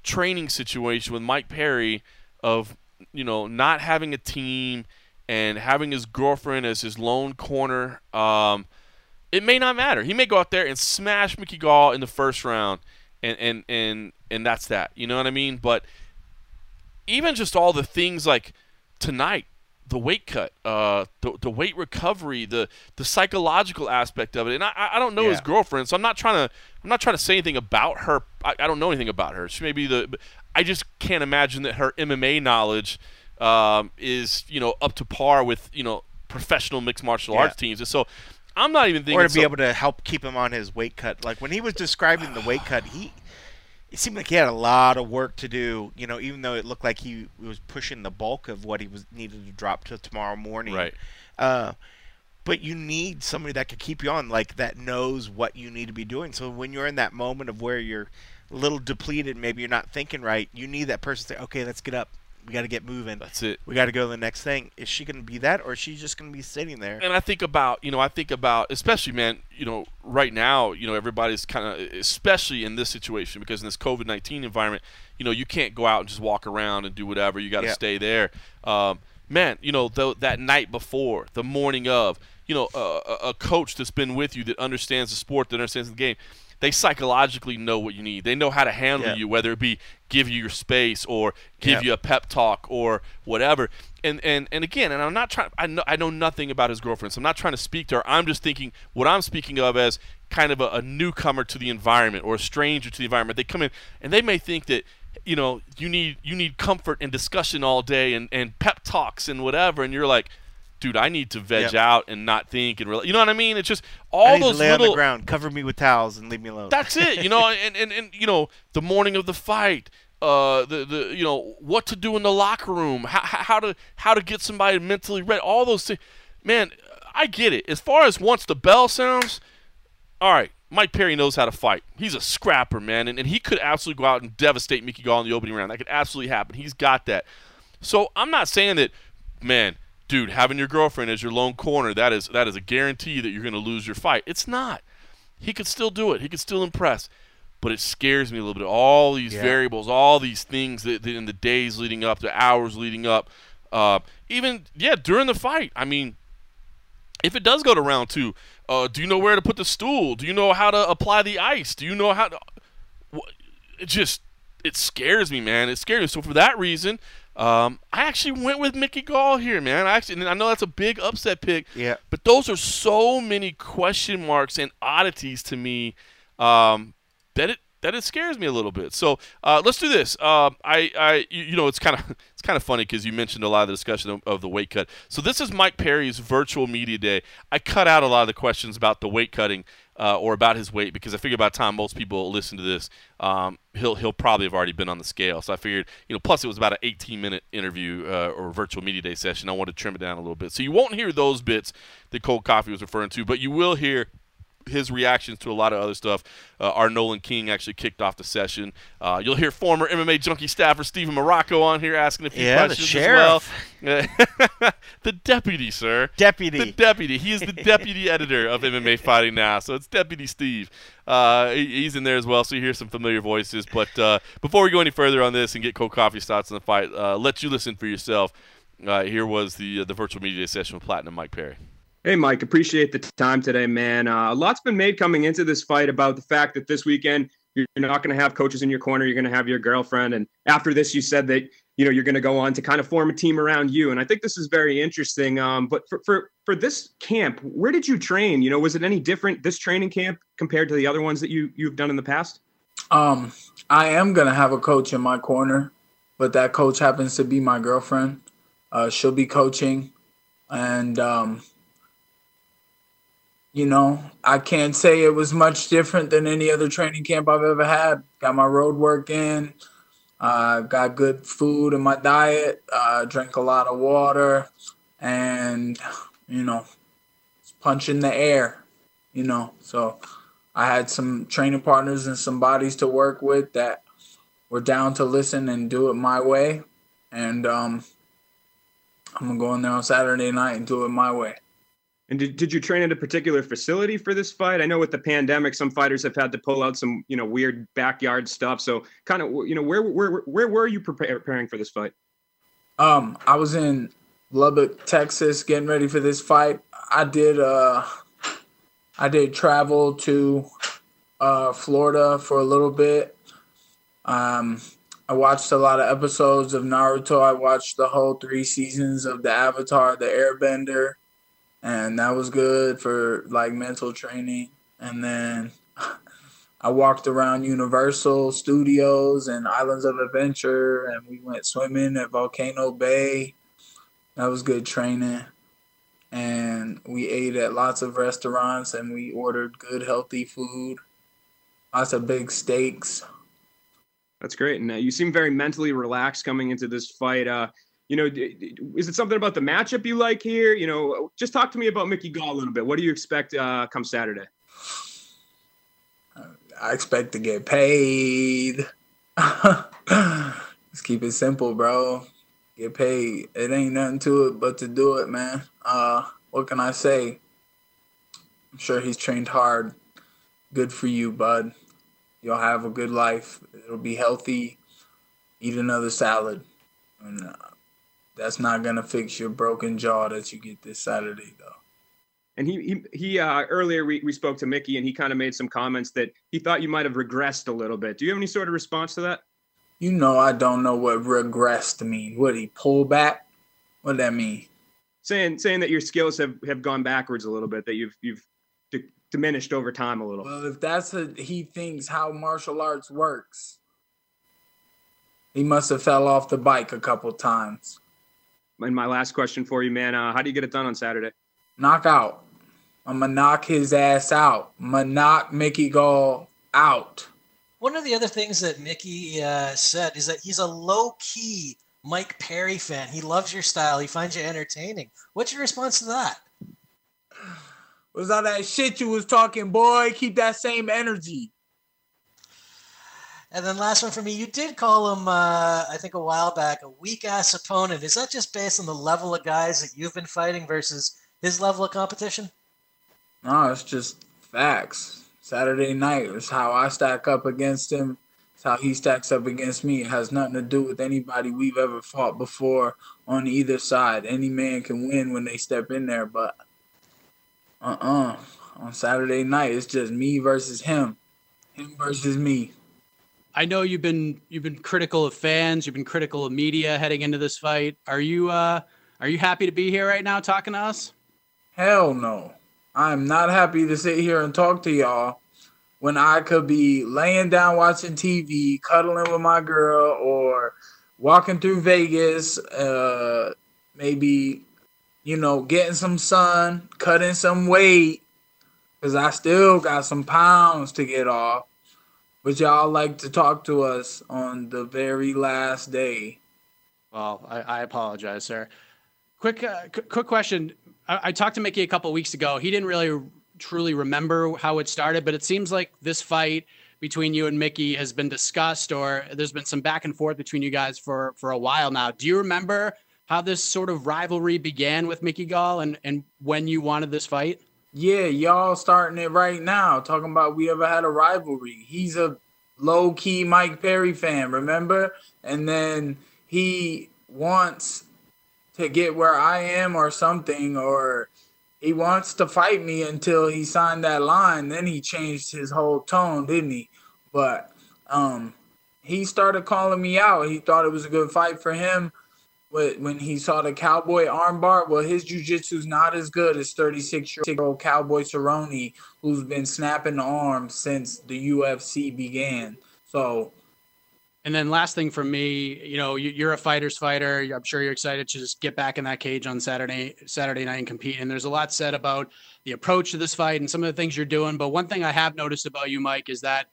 training situation with Mike Perry of you know not having a team and having his girlfriend as his lone corner. Um, it may not matter. He may go out there and smash Mickey Gall in the first round, and and and and that's that. You know what I mean? But even just all the things like tonight, the weight cut, uh, the, the weight recovery, the the psychological aspect of it. And I, I don't know Yeah. his girlfriend, so I'm not trying to I'm not trying to say anything about her. I, I don't know anything about her. She may be the. I just can't imagine that her MMA knowledge um, is you know up to par with you know professional mixed martial Yeah. arts teams. And so I'm not even thinking or to be so- able to help keep him on his weight cut. Like when he was describing the weight cut, he it seemed like he had a lot of work to do. You know, even though it looked like he was pushing the bulk of what he was needed to drop to tomorrow morning. right. Uh, but you need somebody that could keep you on, like that knows what you need to be doing. So when you're in that moment of where you're a little depleted, maybe you're not thinking right, you need that person to say, "Okay, let's get up. We got to get moving. That's it. We got to go to the next thing." Is she going to be that, or is she just going to be sitting there? and I think about you know I think about especially man you know right now you know everybody's kind of especially in this situation because in this COVID nineteen environment you know you can't go out and just walk around and do whatever you got to Yeah. stay there um, man you know though that night before the morning of you know a, coach that's been with you that understands the sport that understands the game they psychologically know what you need they know how to handle Yeah. you whether it be give you your space or give Yeah. you a pep talk or whatever. And and and again, and I'm not trying. I know I know nothing about his girlfriend, so I'm not trying to speak to her. I'm just thinking what I'm speaking of as kind of a, a newcomer to the environment or a stranger to the environment. They come in and they may think that you know you need you need comfort and discussion all day and and pep talks and whatever, and you're like. Dude, I need to veg Yep. out and not think and rela- you know what I mean. It's just all those lay little on the ground, cover me with towels, and leave me alone. that's it, you know, and, and, and you know, the morning of the fight, uh, the the you know what to do in the locker room, how, how to how to get somebody mentally ready, all those things. Man, I get it. As far as once the bell sounds, all right, Mike Perry knows how to fight. He's a scrapper, man, and, and he could absolutely go out and devastate Mickey Gall in the opening round. That could absolutely happen. He's got that. So I'm not saying that, man, dude, having your girlfriend as your lone corner, that is that is a guarantee that you're going to lose your fight. It's not. He could still do it. He could still impress. But it scares me a little bit. All these Yeah. variables, all these things that, that in the days leading up, the hours leading up, uh, even yeah, during the fight. I mean, if it does go to round two, uh, do you know where to put the stool? Do you know how to apply the ice? Do you know how to? It just it scares me, man. It scares me. So for that reason, um, I actually went with Mickey Gall here, man. I actually, and I know that's a big upset pick. Yeah. But those are so many question marks and oddities to me um, that it that it scares me a little bit. So uh, let's do this. Um, I, I, you you know, it's kind of it's kind of funny because you mentioned a lot of the discussion of, of the weight cut. So this is Mike Perry's virtual media day. I cut out a lot of the questions about the weight cutting uh, or about his weight because I figured by the time most people listen to this, um, he'll he'll probably have already been on the scale. So I figured, you know, plus it was about an 18 minute interview uh, or virtual media day session. I wanted to trim it down a little bit, so you won't hear those bits that Cold Coffee was referring to, but you will hear his reactions to a lot of other stuff. Uh, our Nolan King actually kicked off the session. Uh, you'll hear former MMA junkie staffer Steven Marrocco on here asking a few Yeah, the questions sheriff. as well. the deputy, sir. Deputy. The deputy. He is the deputy editor of MMA Fighting Now, so it's Deputy Steve. Uh, he's in there as well, so you hear some familiar voices. But uh, before we go any further on this and get Cold coffee thoughts on the fight, uh, let you listen for yourself. Uh, here was the uh, the virtual media session with Platinum Mike Perry. Hey, Mike, appreciate the time today, man. Uh, a lot's been made coming into this fight about the fact that this weekend you're not going to have coaches in your corner. You're going to have your girlfriend. And after this, you said that, you know, you're going to go on to kind of form a team around you. And I think this is very interesting. Um, but for, for, for this camp, where did you train? You know, was it any different, this training camp, compared to the other ones that you, you've done in the past? Um, I am gonna have a coach in my corner, but that coach happens to be my girlfriend. Uh, she'll be coaching, and um, you know, I can't say it was much different than any other training camp I've ever had. Got my road work in, uh, got good food in my diet, uh, drank a lot of water, and you know, punch in the air. You know, so I had some training partners and some bodies to work with that were down to listen and do it my way. And um, I'm gonna go in there on Saturday night and do it my way. And did, did you train at a particular facility for this fight? I know with the pandemic, some fighters have had to pull out some, you know, weird backyard stuff. So kind of, you know, where, where, where were you preparing for this fight? Um, I was in Lubbock, Texas, getting ready for this fight. I did uh, I did travel to uh, Florida for a little bit. Um, I watched a lot of episodes of Naruto. I watched the whole three seasons of the Avatar, the Airbender, and that was good for like mental training. And then I walked around Universal Studios and Islands of Adventure, and we went swimming at Volcano Bay. That was good training. And we ate at lots of restaurants and we ordered good, healthy food. Lots of big steaks. That's great. And uh, you seem very mentally relaxed coming into this fight. Uh, you know, is it something about the matchup you like here? You know, just talk to me about Mickey Gall a little bit. What do you expect uh, come Saturday? I expect to get paid. Let's keep it simple, bro. Get paid. It ain't nothing to it but to do it, man. Uh, what can I say? I'm sure he's trained hard. Good for you, bud. You'll have a good life. It'll be healthy. Eat another salad. And, uh, that's not gonna fix your broken jaw that you get this Saturday, though. And he he, he uh, earlier we, we spoke to Mickey and he kind of made some comments that he thought you might have regressed a little bit. Do you have any sort of response to that? You know I don't know what regressed mean. What he pull back? What that mean? Saying saying that your skills have, have gone backwards a little bit, that you've you've d- diminished over time a little. Well, if that's a, he thinks how martial arts works, he must have fell off the bike a couple times. And my last question for you, man, uh, how do you get it done on Saturday? Knockout. I'm gonna knock his ass out. I'm gonna knock Mickey Gall out. One of the other things that Mickey uh, said is that he's a low key Mike Perry fan. He loves your style. He finds you entertaining. What's your response to that? Was all that shit you was talking, boy? Keep that same energy. And then last one for me, you did call him, uh, I think a while back, a weak ass opponent. Is that just based on the level of guys that you've been fighting versus his level of competition? No, it's just facts. Saturday night is how I stack up against him. It's how he stacks up against me. It has nothing to do with anybody we've ever fought before on either side. Any man can win when they step in there, but uh uh On Saturday night, it's just me versus him. Him versus me. I know you've been you've been critical of fans, you've been critical of media heading into this fight. Are you uh are you happy to be here right now talking to us? Hell no. I'm not happy to sit here and talk to y'all when I could be laying down watching TV, cuddling with my girl, or walking through Vegas, uh, maybe, you know, getting some sun, cutting some weight, because I still got some pounds to get off. But y'all like to talk to us on the very last day. Well, I, I apologize, sir. Quick, uh, quick question. I, I talked to Mickey a couple weeks ago. He didn't really truly remember how it started, but it seems like this fight between you and Mickey has been discussed, or there's been some back and forth between you guys for for a while now. Do you remember how this sort of rivalry began with Mickey Gall and and when you wanted this fight? Yeah, y'all starting it right now, talking about we ever had a rivalry. He's a low key Mike Perry fan, remember? And then he wants to get where I am or something, or he wants to fight me until he signed that line. Then he changed his whole tone, didn't he? But um, he started calling me out. He thought it was a good fight for him. When he saw the cowboy armbar, well, his jujitsu's not as good as 36 year old cowboy Cerrone, who's been snapping the arms since the UFC began. So and then last thing for me, you know, you're a fighter's fighter. I'm sure you're excited to just get back in that cage on Saturday Saturday night and compete. And there's a lot said about the approach to this fight and some of the things you're doing. But one thing I have noticed about you, Mike, is that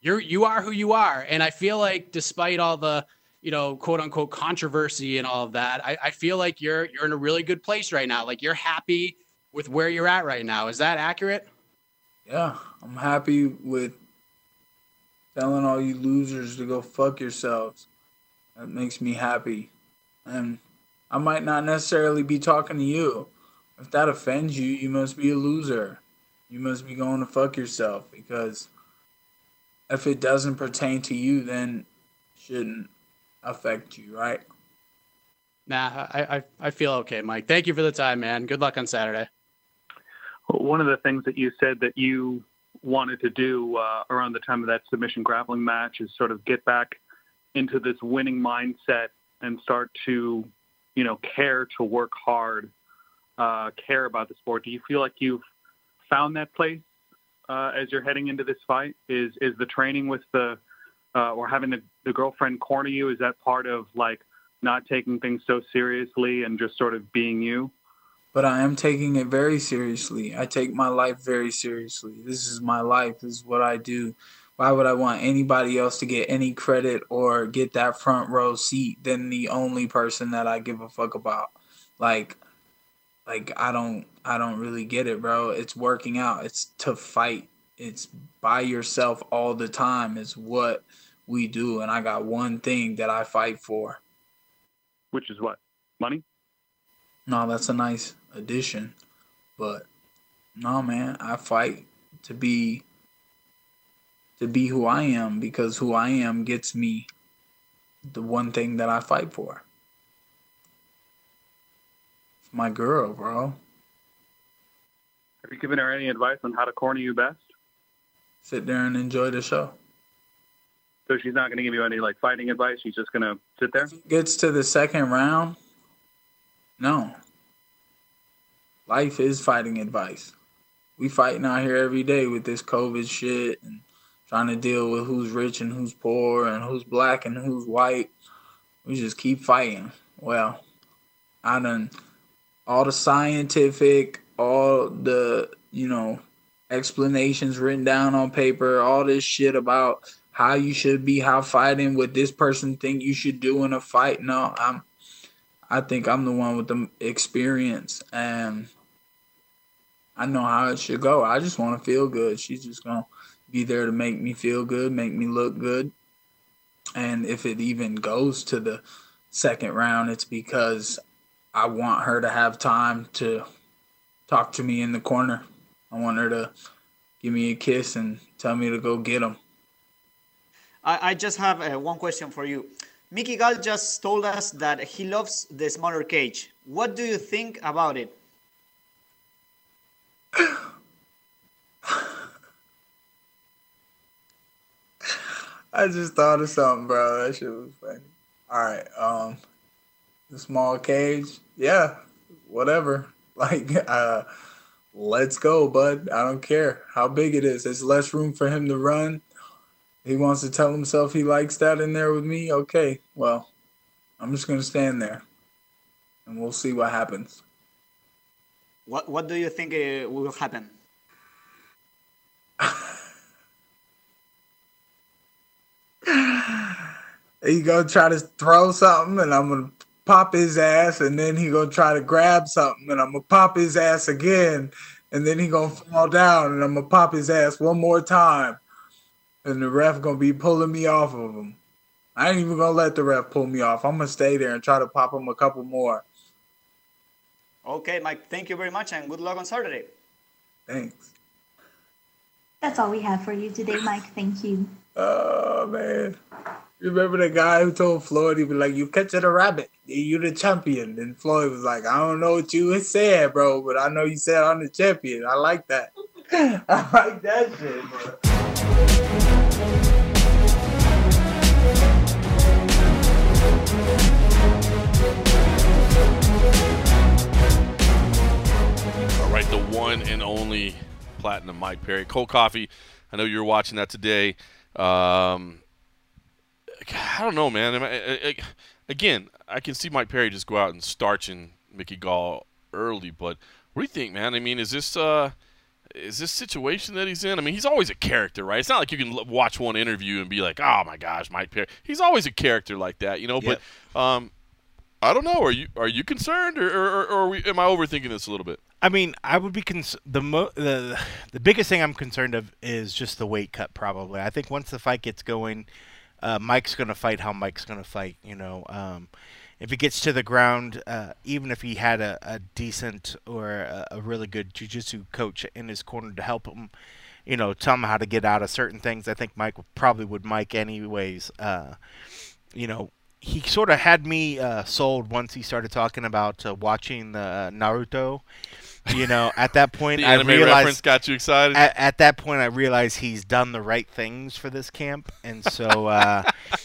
you're you are who you are. And I feel like despite all the you know quote unquote controversy and all of that, I, I feel like you're you're in a really good place right now. Like you're happy with where you're at right now. Is that accurate? Yeah, I'm happy with telling all you losers to go fuck yourselves. That makes me happy. And I might not necessarily be talking to you. If that offends you, you must be a loser. You must be going to fuck yourself because if it doesn't pertain to you, then shouldn't affect you, right? Nah, I, I, I feel okay, Mike. Thank you for the time, man. Good luck on Saturday. One of the things that you said that you wanted to do uh, around the time of that submission grappling match is sort of get back into this winning mindset and start to, you know, care to work hard, uh, care about the sport? Do you feel like you've found that place uh, as you're heading into this fight? Is is the training with the uh, or having the, the girlfriend corner you? Is that part of like not taking things so seriously and just sort of being you? But I am taking it very seriously. I take my life very seriously. This is my life. This is what I do. Why would I want anybody else to get any credit or get that front row seat than the only person that I give a fuck about? Like like I don't I don't really get it, bro. It's working out. It's to fight. It's by yourself all the time is what we do and I got one thing that I fight for. Which is what? Money? No, that's a nice addition. But no man, I fight to be to be who I am because who I am gets me the one thing that I fight for. It's my girl, bro. Have you given her any advice on how to corner you best? Sit there and enjoy the show. So she's not going to give you any like fighting advice. She's just going to sit there. Gets to the second round. No. Life is fighting advice. We fighting out here every day with this COVID shit and trying to deal with who's rich and who's poor and who's black and who's white. We just keep fighting. Well, I done all the scientific, all the, you know, explanations written down on paper, all this shit about how you should be, how fighting, what this person think you should do in a fight. No, I'm I think I'm the one with the experience and I know how it should go. I just want to feel good. She's just going to be there to make me feel good, make me look good. And if it even goes to the second round, it's because I want her to have time to talk to me in the corner. I want her to give me a kiss and tell me to go get him. I, I just have uh, one question for you. Mickey Gall just told us that he loves the smaller cage. What do you think about it? I just thought of something, bro. That shit was funny. All right, um, the small cage, yeah, whatever. Like, uh, let's go, bud. I don't care how big it is. There's less room for him to run. He wants to tell himself he likes that in there with me. Okay, well, I'm just gonna stand there, and we'll see what happens. What What do you think uh, will happen? he gonna try to throw something, and I'm gonna pop his ass, and then he gonna try to grab something, and I'm gonna pop his ass again, and then he gonna fall down, and I'm gonna pop his ass one more time, and the ref gonna be pulling me off of him. I ain't even gonna let the ref pull me off. I'm gonna stay there and try to pop him a couple more. Okay, Mike. Thank you very much, and good luck on Saturday. Thanks. That's all we have for you today, Mike. Thank you. Oh man. You remember the guy who told Floyd he was like, "You catching a rabbit, you the champion." And Floyd was like, "I don't know what you said, bro, but I know you said I'm the champion. I like that. I like that shit, bro." All right, the one and only platinum Mike Perry. Cold coffee. I know you're watching that today. Um, I don't know, man. I, I, I, again, I can see Mike Perry just go out and starching Mickey Gall early, but what do you think, man? I mean, is this uh, is this situation that he's in? I mean, he's always a character, right? It's not like you can l- watch one interview and be like, "Oh my gosh, Mike Perry." He's always a character like that, you know. Yep. But um, I don't know. Are you are you concerned, or, or, or are we, am I overthinking this a little bit? I mean, I would be cons- the mo- the the biggest thing I'm concerned of is just the weight cut. Probably, I think once the fight gets going, uh, Mike's gonna fight how Mike's gonna fight. You know, um, if he gets to the ground, uh, even if he had a, a decent or a, a really good jiu-jitsu coach in his corner to help him, you know, tell him how to get out of certain things, I think Mike probably would Mike anyways. Uh, you know, he sort of had me uh, sold once he started talking about uh, watching the uh, Naruto You know, at that point, The I anime realized reference got you excited. at, at that point, I realized he's done the right things for this camp, and so uh,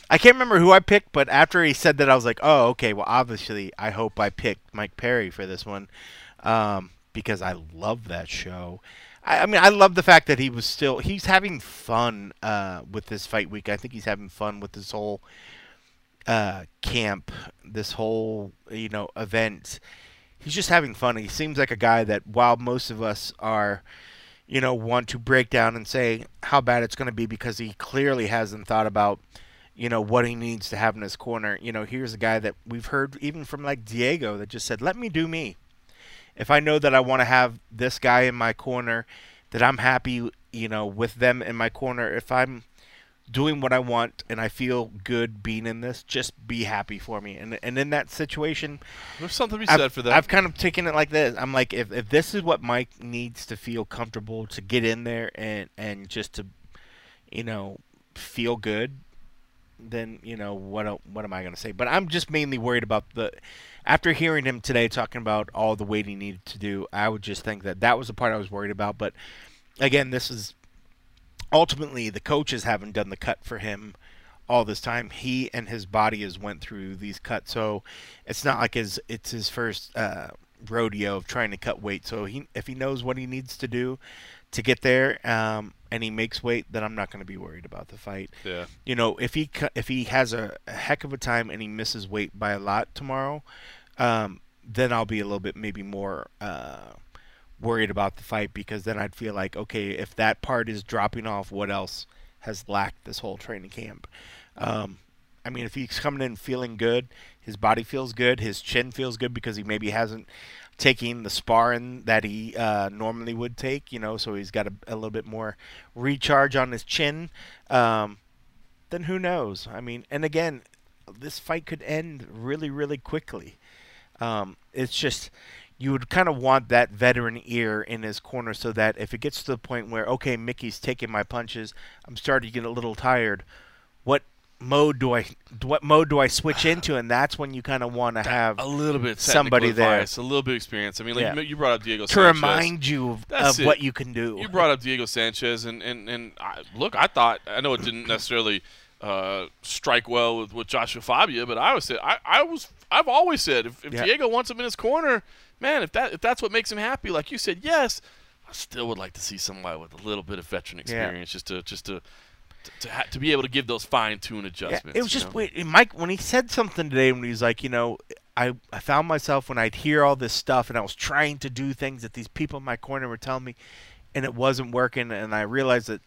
I can't remember who I picked, but after he said that, I was like, "Oh, okay. Well, obviously, I hope I picked Mike Perry for this one um, because I love that show." I, I mean, I love the fact that he was still he's having fun uh, with this fight week. I think he's having fun with this whole uh, camp, this whole you know event. He's just having fun. He seems like a guy that, while most of us are, you know, want to break down and say how bad it's going to be because he clearly hasn't thought about, you know, what he needs to have in his corner. You know, here's a guy that we've heard even from like Diego that just said, "Let me do me." If I know that I want to have this guy in my corner, that I'm happy, you know, with them in my corner. If I'm doing what I want and I feel good being in this, just be happy for me. And and in that situation, There's something to be I've, said for that. I've kind of taken it like this. I'm like, if, if this is what Mike needs to feel comfortable to get in there and and just to, you know, feel good, then you know what what am I going to say? But I'm just mainly worried about the. After hearing him today talking about all the weight he needed to do, I would just think that that was the part I was worried about. But again, this is ultimately the coaches haven't done the cut for him all this time. He and his body has went through these cuts, so it's not like his it's his first uh, rodeo of trying to cut weight. So he if he knows what he needs to do to get there, um, and he makes weight, then I'm not going to be worried about the fight. yeah. You know, if he if he has a, a heck of a time and he misses weight by a lot tomorrow, um, then I'll be a little bit maybe more. Uh, worried about the fight because then I'd feel like okay if that part is dropping off what else has lacked this whole training camp? Um, I mean if he's coming in feeling good his body feels good his chin feels good because he maybe hasn't taken the sparring that he uh, normally would take you know so he's got a, a little bit more recharge on his chin um, then who knows? I mean and again this fight could end really really quickly. Um, it's just you would kind of want that veteran ear in his corner so that if it gets to the point where okay Mickey's taking my punches I'm starting to get a little tired what mode do I what mode do I switch into and that's when you kind of want to have a little bit somebody there. advice, a little bit of experience. I mean, like Yeah. you- brought up Diego Sanchez. to Sanchez. remind you of, of what you can do You brought up Diego Sanchez, and and and I, look, I thought I know it didn't necessarily uh, strike well with, with Joshua Fabia, but I was said I, I was I've always said if, if Yeah. Diego wants him in his corner, man, if that if that's what makes him happy, like you said, yes, I still would like to see somebody with a little bit of veteran Yeah. experience, just to just to to, to, ha- to be able to give those fine tune adjustments. Yeah, it was just know? wait. Mike when he said something today when he was like, you know, I I found myself when I'd hear all this stuff and I was trying to do things that these people in my corner were telling me, and it wasn't working, and I realized that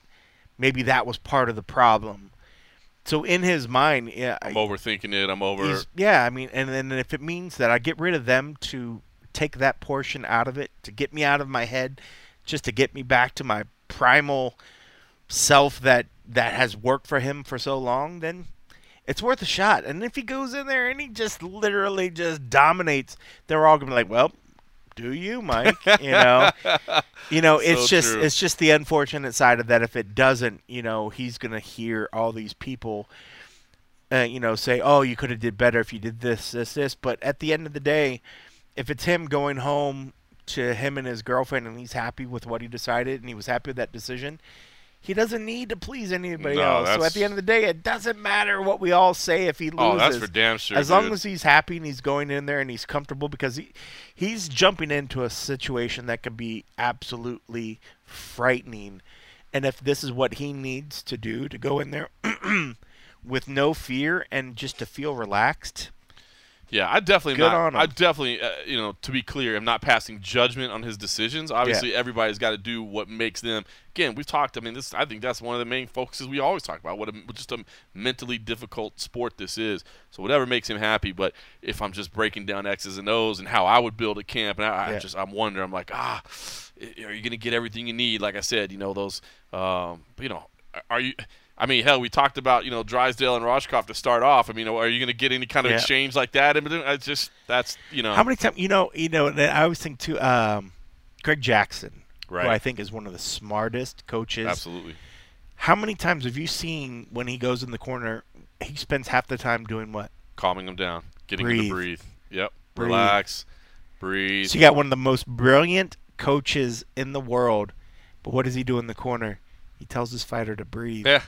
maybe that was part of the problem. So in his mind, yeah, I'm overthinking it. I'm over. Yeah, I mean, and then if it means that I get rid of them to take that portion out of it, to get me out of my head, just to get me back to my primal self that that has worked for him for so long, then it's worth a shot. And if he goes in there and he just literally just dominates, they're all gonna be like, "Well, do you, Mike?" you know, you know, it's So just true. it's just the unfortunate side of that. If it doesn't, you know, he's gonna hear all these people uh, you know, say, "Oh, you could have did better if you did this, this, this." But at the end of the day, if it's him going home to him and his girlfriend, and he's happy with what he decided, and he was happy with that decision, he doesn't need to please anybody No, else. So at the end of the day, it doesn't matter what we all say if he loses. Oh, that's for damn sure. As long as he's happy and he's going in there and he's comfortable, because he he's jumping into a situation that could be absolutely frightening. And if this is what he needs to do to go in there with no fear and just to feel relaxed, Yeah, I definitely Good not. I definitely, uh, you know, to be clear, I'm not passing judgment on his decisions. Obviously, everybody's got to do what makes them. Again, we've talked. I mean, this. I think that's one of the main focuses we always talk about. What a, just a mentally difficult sport this is. So whatever makes him happy. But if I'm just breaking down X's and O's and how I would build a camp, and I, I just I'm wondering. I'm like, ah, are you going to get everything you need? Like I said, you know those. Um, you know, are you? I mean, hell, we talked about you know Drysdale and Rohskopf to start off. I mean, are you going to get any kind of Yeah. exchange like that? I just that's you know how many times you know you know? I always think too. Um, Greg Jackson, right. who I think is one of the smartest coaches. Absolutely. How many times have you seen when he goes in the corner? He spends half the time doing what? Calming them down, getting them Breathe. to breathe. Yep. Breathe. Relax. Breathe. So you got one of the most brilliant coaches in the world. But what does he do in the corner? He tells his fighter to breathe. Yeah.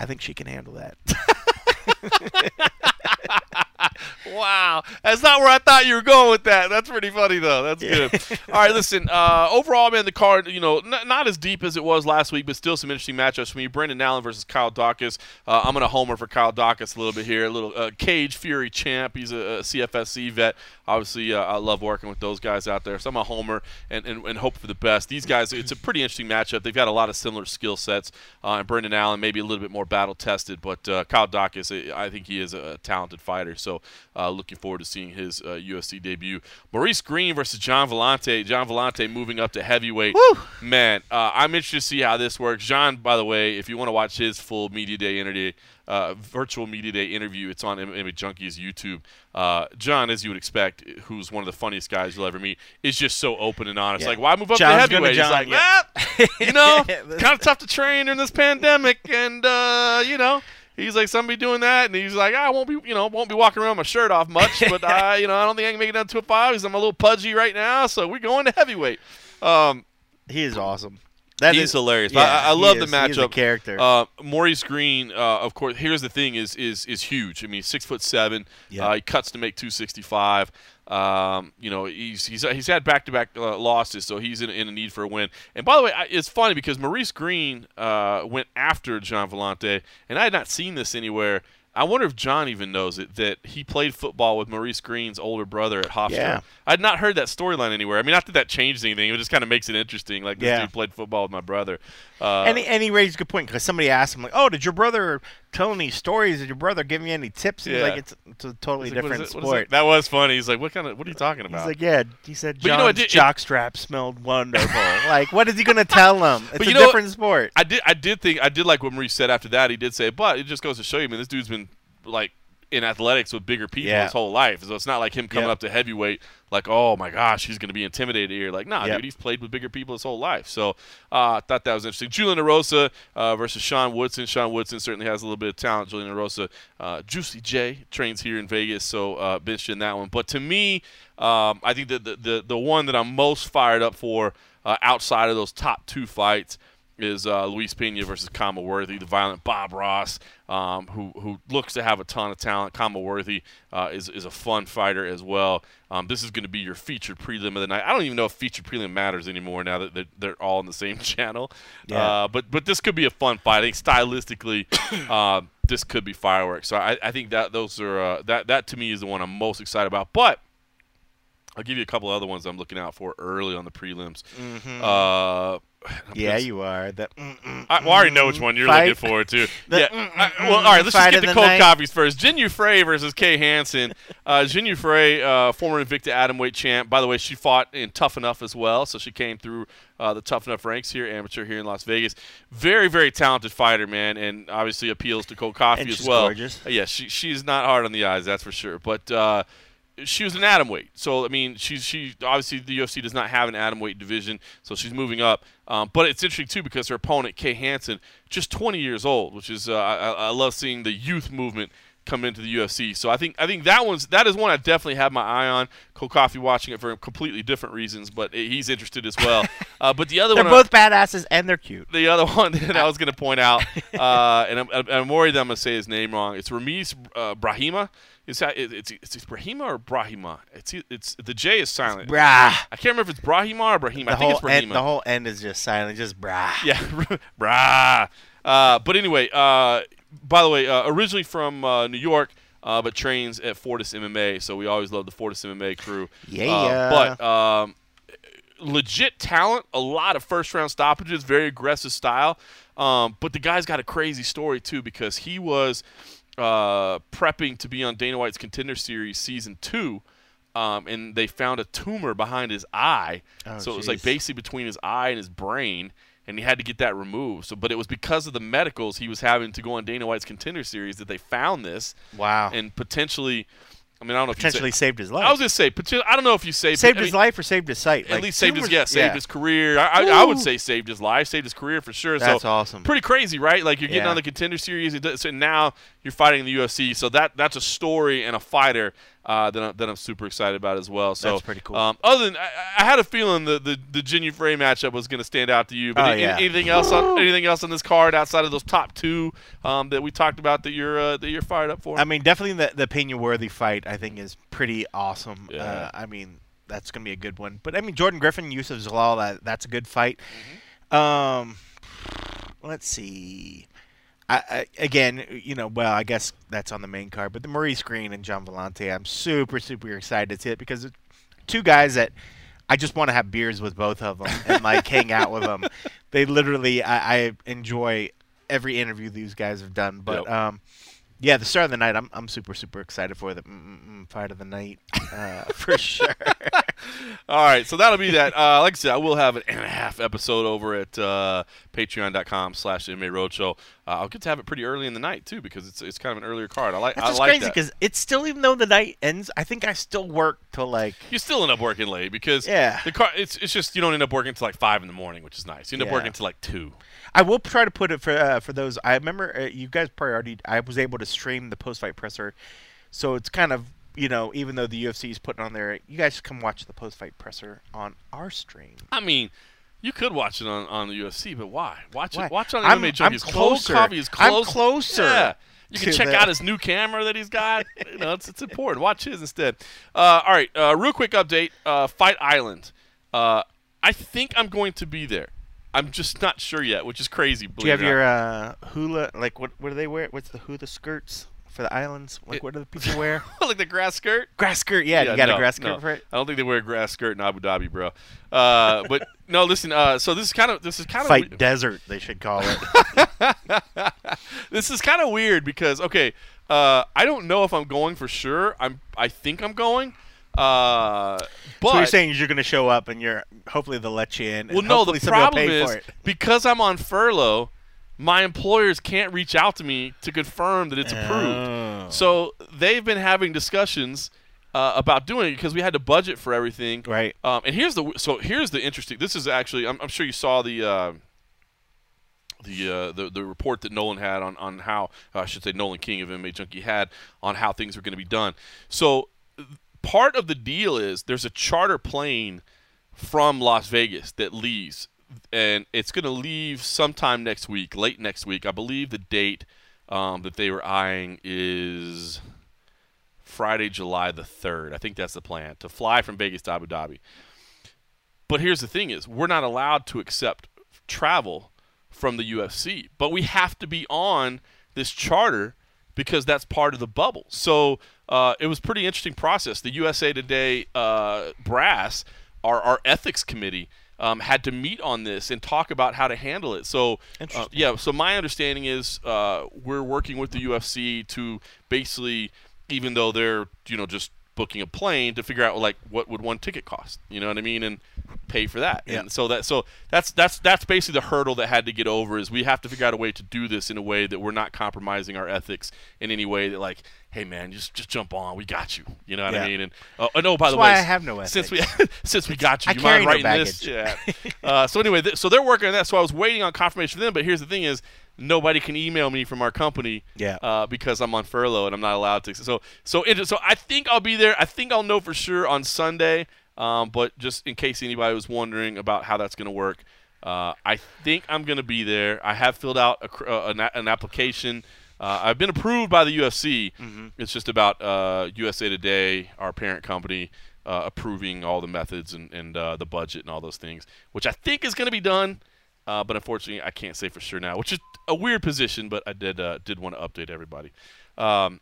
I think she can handle that. Wow, that's not where I thought you were going with that. That's pretty funny though. That's good. All right, listen. Uh, overall, man, the card, you know, n- not as deep as it was last week, but still some interesting matchups for me. Brendan Allen versus Kyle Daukaus. Uh, I'm gonna homer for Kyle Daukaus a little bit here. A little uh, Cage Fury champ. He's a, a CFFC vet. Obviously, uh, I love working with those guys out there. So I'm a homer and, and, and hope for the best. These guys, it's a pretty interesting matchup. They've got a lot of similar skill sets. Uh, and Brendan Allen maybe a little bit more battle tested, but uh, Kyle Daukaus, I think he is a talented fighter. So uh, looking forward to seeing his uh, UFC debut. Maurice Greene versus Gian Villante. Gian Villante moving up to heavyweight. Man, uh, I'm interested to see how this works. John, by the way, if you want to watch his full media day interview, uh, virtual media day interview, it's on MMA Junkie's YouTube. Uh, John, as you would expect, who's one of the funniest guys you'll ever meet, is just so open and honest. Yeah. Like, why move up John's to heavyweight? He's like, yeah. "Ah, you know, kind of tough to train during this pandemic, and uh, you know. He's like somebody doing that, and he's like, I won't be, you know, won't be walking around my shirt off much, but I, you know, I don't think I can make it down to a five because I'm a little pudgy right now. So we're going to heavyweight. Um, he is awesome. That he's is- hilarious. But yeah, I, I he love the is. He a matchup. character. Uh, Maurice Greene, uh, of course. Here's the thing: is is is huge. I mean, six foot seven. Yeah. Uh, he cuts to make 265. Um, you know, he's he's he's had back to back losses, so he's in, in a need for a win. And by the way, I, it's funny because Maurice Greene uh, went after Gian Villante, and I had not seen this anywhere. I wonder if John even knows it that he played football with Maurice Greene's older brother at Hofstra. Yeah. I'd not heard that storyline anywhere. I mean, not that that changed anything. It just kind of makes it interesting. Like this Yeah. dude played football with my brother. Uh, and, he, and he raised a good point because somebody asked him like, "Oh, did your brother tell any stories? Did your brother give you any tips?" He's Yeah. like, "It's, it's a totally like, different is sport." That was funny. He's like, "What kind of? What are you talking about?" He's like, "Yeah." He said, But you know, did- jockstrap smelled wonderful." like, what is he gonna tell him? It's But a know different sport. I did. I did think. I did like what Maurice said after that. He did say, but it just goes to show you, man, this dude's been like in athletics with bigger people Yeah. his whole life. So it's not like him coming Yep. up to heavyweight like, oh my gosh, he's going to be intimidated here. Like, nah, Yep. dude, he's played with bigger people his whole life. So uh, I thought that was interesting. Julian Erosa uh, versus Sean Woodson. Sean Woodson certainly has a little bit of talent. Julian Erosa, uh, Juicy J trains here in Vegas, so uh, interested in that one. But to me, um, I think that the, the the one that I'm most fired up for uh, outside of those top two fights is uh, Luis Pena versus Khama Worthy, the violent Bob Ross, um, who who looks to have a ton of talent. Khama Worthy uh, is is a fun fighter as well. Um, this is going to be your featured prelim of the night. I don't even know if featured prelim matters anymore now that they're, they're all on the same channel. Yeah. Uh, but but this could be a fun fight. I think stylistically, uh, this could be fireworks. So I, I think that those are uh, that that to me is the one I'm most excited about. But I'll give you a couple other ones I'm looking out for early on the prelims. Mhm. Yeah, you are. That. mm, I, well, I already know which one you're Fight. looking forward to. The yeah. I- well, all right. Let's just get the the cold night. copies first. Jinyu Frey versus Kay Hansen. Uh, Jinyu Frey, uh, former Invicta Atomweight champ. By the way, she fought in Tough Enough as well, so she came through uh, the Tough Enough ranks here, amateur here in Las Vegas. Very, very talented fighter, man, and obviously appeals to cold coffee And as she's well. gorgeous. Uh, yeah, she she's not hard on the eyes, that's for sure. But uh, she was an atom weight, so I mean, she's she obviously the UFC does not have an atom weight division, so she's moving up. Um, but it's interesting too because her opponent Kay Hansen, just 20 years old, which is uh, I, I love seeing the youth movement come into the UFC. So I think I think that one's that is one I definitely have my eye on. Cold Coffee watching it for completely different reasons, but he's interested as well. Uh, but the other one They're one, I- both badasses and they're cute. the other one that I was going to point out, uh, and I'm, I'm- I'm worried that I'm going to say his name wrong. It's Ramiz uh, Brahima. Is that it's it's it's Brahima or Brahima? It's it's the J is silent. Brah. I can't remember if it's Brahima or Brahima. The I think it's Brahima. end, the whole end is just silent, just brah. Yeah, brah. Uh, but anyway, uh, by the way, uh, originally from uh, New York, uh, but trains at Fortis MMA. So we always love the Fortis MMA crew. Yeah. Uh, but um, legit talent, a lot of first round stoppages, very aggressive style. Um, but the guy's got a crazy story too because he was uh, prepping to be on Dana White's Contender Series season two. Um, and they found a tumor behind his eye, Oh, so it was like basically between his eye and his brain, and he had to get that removed. So, but it was because of the medicals he was having to go on Dana White's Contender Series that they found this, Wow. and potentially, I mean, I don't know if you Potentially saved his life. I was gonna say, I don't know if you saved saved I his mean, life or saved his sight. At Like, least saved his tumors- yeah, saved yeah. his career. I, I, I would say saved his life, saved his career for sure. That's so awesome. Pretty crazy, right? Like you're getting Yeah. on the contender series, so now you're fighting in the UFC. So that that's a story and a fighter uh, that, I'm, that I'm super excited about as well. So That's pretty cool. Um, other than I, I had a feeling the the, the Jin Frey matchup was going to stand out to you. But Oh, any- yeah. anything else on anything else on this card outside of those top two um, that we talked about that you're uh, that you're fired up for? I mean, definitely the the Pena Worthy fight I think is pretty awesome. Yeah. Uh, I mean, that's gonna be a good one. But I mean, Jordan Griffin, Youssef Zalal, that that's a good fight. Mm-hmm. Um, let's see. I, I, again, you know, well, I guess that's on the main card, but the Maurice Greene and Gian Villante, I'm super, super excited to see it because it's two guys that I just want to have beers with both of them and like hang out with them. They literally, I, I enjoy every interview these guys have done. But Yep. um, yeah, the start of the night, I'm, I'm super, super excited for the mm, mm, fight of the night uh, for sure. All right, so that'll be that. Uh, like I said, I will have an and a half episode over at uh, patreon.com slash MMA Roadshow. Uh, I'll get to have it pretty early in the night, too, because it's it's kind of an earlier card. I like That's I like crazy because it's still, even though the night ends, I think I still work till like You still end up working late because Yeah. the car. It's it's just you don't end up working until like five in the morning, which is nice. You end up working until like two. I will try to put it for uh, for those. I remember uh, you guys probably already. I was able to stream the post fight presser, so it's kind of you know even though the UFC is putting on there, you guys come watch the post fight presser on our stream. I mean, you could watch it on, on the UFC, but why? Watch Why? it. Watch it on I'm- MMA I'm Junkies. Cole closer. Covey is I'm close. closer Yeah. You can check the- out his new camera that he's got. you know, it's, it's important. Watch his instead. Uh, all right, uh, real quick update. Uh, Fight Island. Uh, I think I'm going to be there. I'm just not sure yet, which is crazy. Do you have believe it or your uh, hula? Like what? What do they wear? What's the hula skirts for the islands? Like It- what do the people wear? like the grass skirt? grass skirt. Yeah, you got no, a grass skirt no. for it. I don't think they wear a grass skirt in Abu Dhabi, bro. Uh, but no, listen. Uh, so this is kind of this is kind of Fight desert, they should call it. this is kind of weird because okay, uh, I don't know if I'm going for sure. I'm I think I'm going. Uh, but so you're saying you're going to show up and you're hopefully they'll let you in. and well, no. The problem is because I'm on furlough, my employers can't reach out to me to confirm that it's approved. Oh. So they've been having discussions uh, about doing it because we had to budget for everything. Right. Um, and here's the so here's the interesting. This is actually I'm, I'm sure you saw the. Uh, the, uh, the the report that Nolan had on on how I should say Nolan King of MMA Junkie had on how things were going to be done. So part of the deal is there's a charter plane from Las Vegas that leaves, and it's going to leave sometime next week, late next week. I believe the date um, that they were eyeing is Friday, July the third. I think that's the plan to fly from Vegas to Abu Dhabi. But here's the thing: is we're not allowed to accept travel from the UFC, but we have to be on this charter because that's part of the bubble. So uh, it was pretty interesting process. The USA Today uh, brass, our our ethics committee. Um, had to meet on this and talk about how to handle it. So, uh, yeah. So my understanding is uh, we're working with the UFC to basically, even though they're you know just booking a plane to figure out like what would one ticket cost. You know what I mean? And pay for that. Yeah. And so that so that's that's that's basically the hurdle that had to get over is we have to figure out a way to do this in a way that we're not compromising our ethics in any way that like hey man just just jump on we got you you know what Yeah. I mean and uh, oh by That's the way I have no since we since we got you I you mind no writing this yeah uh, so anyway th- so they're working on that so I was waiting on confirmation from them but here's the thing is nobody can email me from our company Yeah. uh, because I'm on furlough and I'm not allowed to. So so it, so I think I'll be there. I think I'll know for sure on Sunday. Um, but just in case anybody was wondering about how that's going to work, uh, I think I'm going to be there. I have filled out a, uh, an, an application. Uh, I've been approved by the UFC. It's just about uh, USA Today, our parent company, uh, approving all the methods and, and uh, the budget and all those things, which I think is going to be done. Uh, but unfortunately, I can't say for sure now, which is a weird position. But I did uh, did want to update everybody. Um,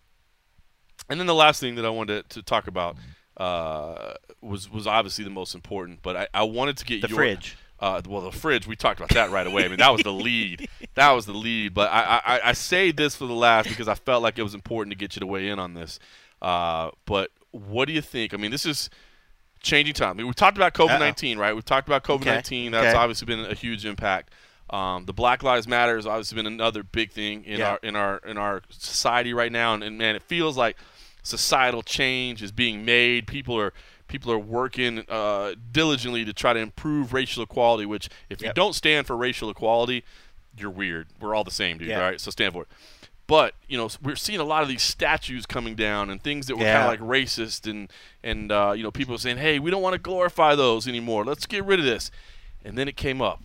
and then the last thing that I wanted to, to talk about uh, was was obviously the most important. But I, I wanted to get The your fridge. Uh, well, the fridge. We talked about that right away. I mean, that was the lead. That was the lead. But I, I, I saved this for the last because I felt like it was important to get you to weigh in on this. Uh, but what do you think? I mean, this is changing time. I mean, we talked about COVID nineteen, right? We've talked about COVID nineteen. That's Okay. obviously been a huge impact. Um, the Black Lives Matter has obviously been another big thing in Yeah. our in our in our society right now, and, and man, it feels like societal change is being made. People are people are working uh, diligently to try to improve racial equality. Which, if you don't stand for racial equality, you're weird. We're all the same, dude. Yeah. Right? So stand for it. But you know, we're seeing a lot of these statues coming down and things that were Yeah. kind of like racist and and uh, you know people saying, "Hey, we don't want to glorify those anymore. Let's get rid of this." And then it came up.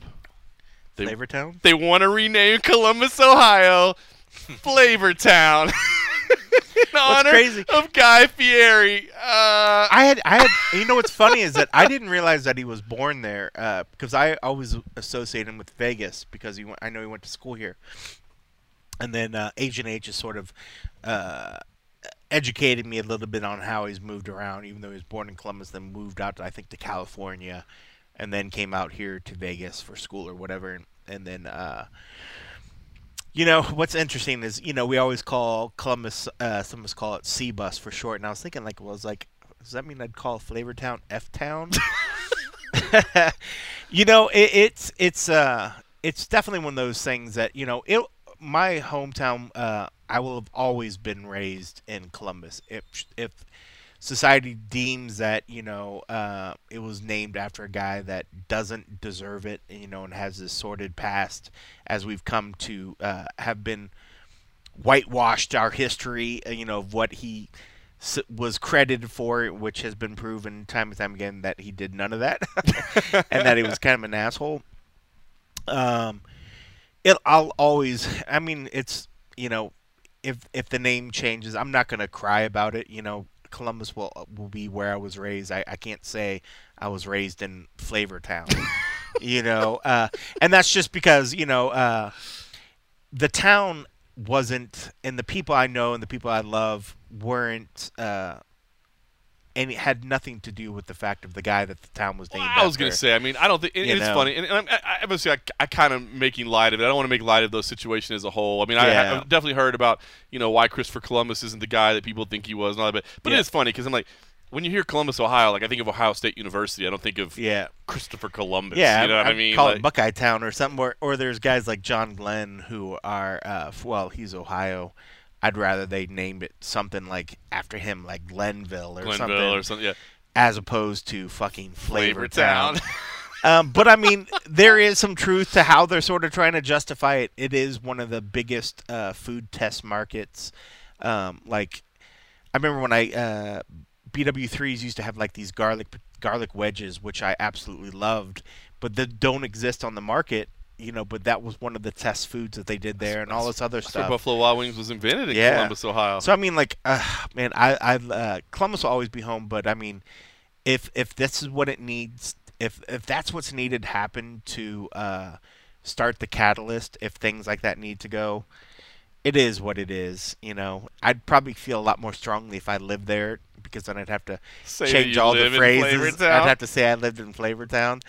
They, Flavortown? They want to rename Columbus, Ohio, Flavortown. In honor crazy- of Guy Fieri. Uh, I had, I had. You know what's funny is that I didn't realize that he was born there uh, because I always associate him with Vegas because he went, I know he went to school here, and then uh, Agent H is sort of uh, educated me a little bit on how he's moved around, even though he was born in Columbus, then moved out, to, I think, to California, and then came out here to Vegas for school or whatever, and, and then. You know what's interesting is you know we always call Columbus, uh, some of us call it C bus for short, and I was thinking like, well, I was like, does that mean I'd call Flavortown F Town? you know, it, it's it's uh it's definitely one of those things that you know it. My hometown, uh, I will have always been raised in Columbus. If if society deems that you know uh, it was named after a guy that doesn't deserve it, you know, and has this sordid past, as we've come to uh, have been whitewashed our history, uh, you know, of what he was credited for, which has been proven time and time again that he did none of that, and that he was kind of an asshole. Um, it I'll always. I mean, it's you know, if if the name changes, I'm not gonna cry about it. You know, Columbus will will be where I was raised. I, I can't say I was raised in Flavor Town, you know, uh, and that's just because you know uh, the town wasn't, and the people I know and the people I love weren't. Uh, and it had nothing to do with the fact of the guy that the town was named I was going to say. I mean, I don't think You it's funny, and, and I'm, I, I, obviously, I, I kind of making light of it. I don't want to make light of those situation as a whole. I mean, I, Yeah. I've definitely heard about you know why Christopher Columbus isn't the guy that people think he was and all that. But, but Yeah. it is funny because I'm like, when you hear Columbus, Ohio, like I think of Ohio State University. I don't think of Yeah. Christopher Columbus. Yeah, you know what I, mean? Call Like- it Buckeye Town or something. Or, or there's guys like John Glenn who are, uh, well, he's Ohio. I'd rather they named it something like after him, like Glenville or Glenville something, or something, yeah. as opposed to fucking Flavor. Town. um, but I mean, there is some truth to how they're sort of trying to justify it. It is one of the biggest uh, food test markets. Um, like, I remember when I uh, BW3s used to have like these garlic garlic wedges, which I absolutely loved, but that don't exist on the market. You know, but that was one of the test foods that they did there, and all this other That's stuff. Buffalo Wild Wings was invented in Yeah. Columbus, Ohio. So I mean, like, uh, man, I, I, uh, Columbus will always be home, but I mean, if if this is what it needs, if if that's what's needed happen to uh, start the catalyst, if things like that need to go, it is what it is. You know, I'd probably feel a lot more strongly if I lived there because then I'd have to Say change all the phrases. I'd have to say I lived in Flavortown.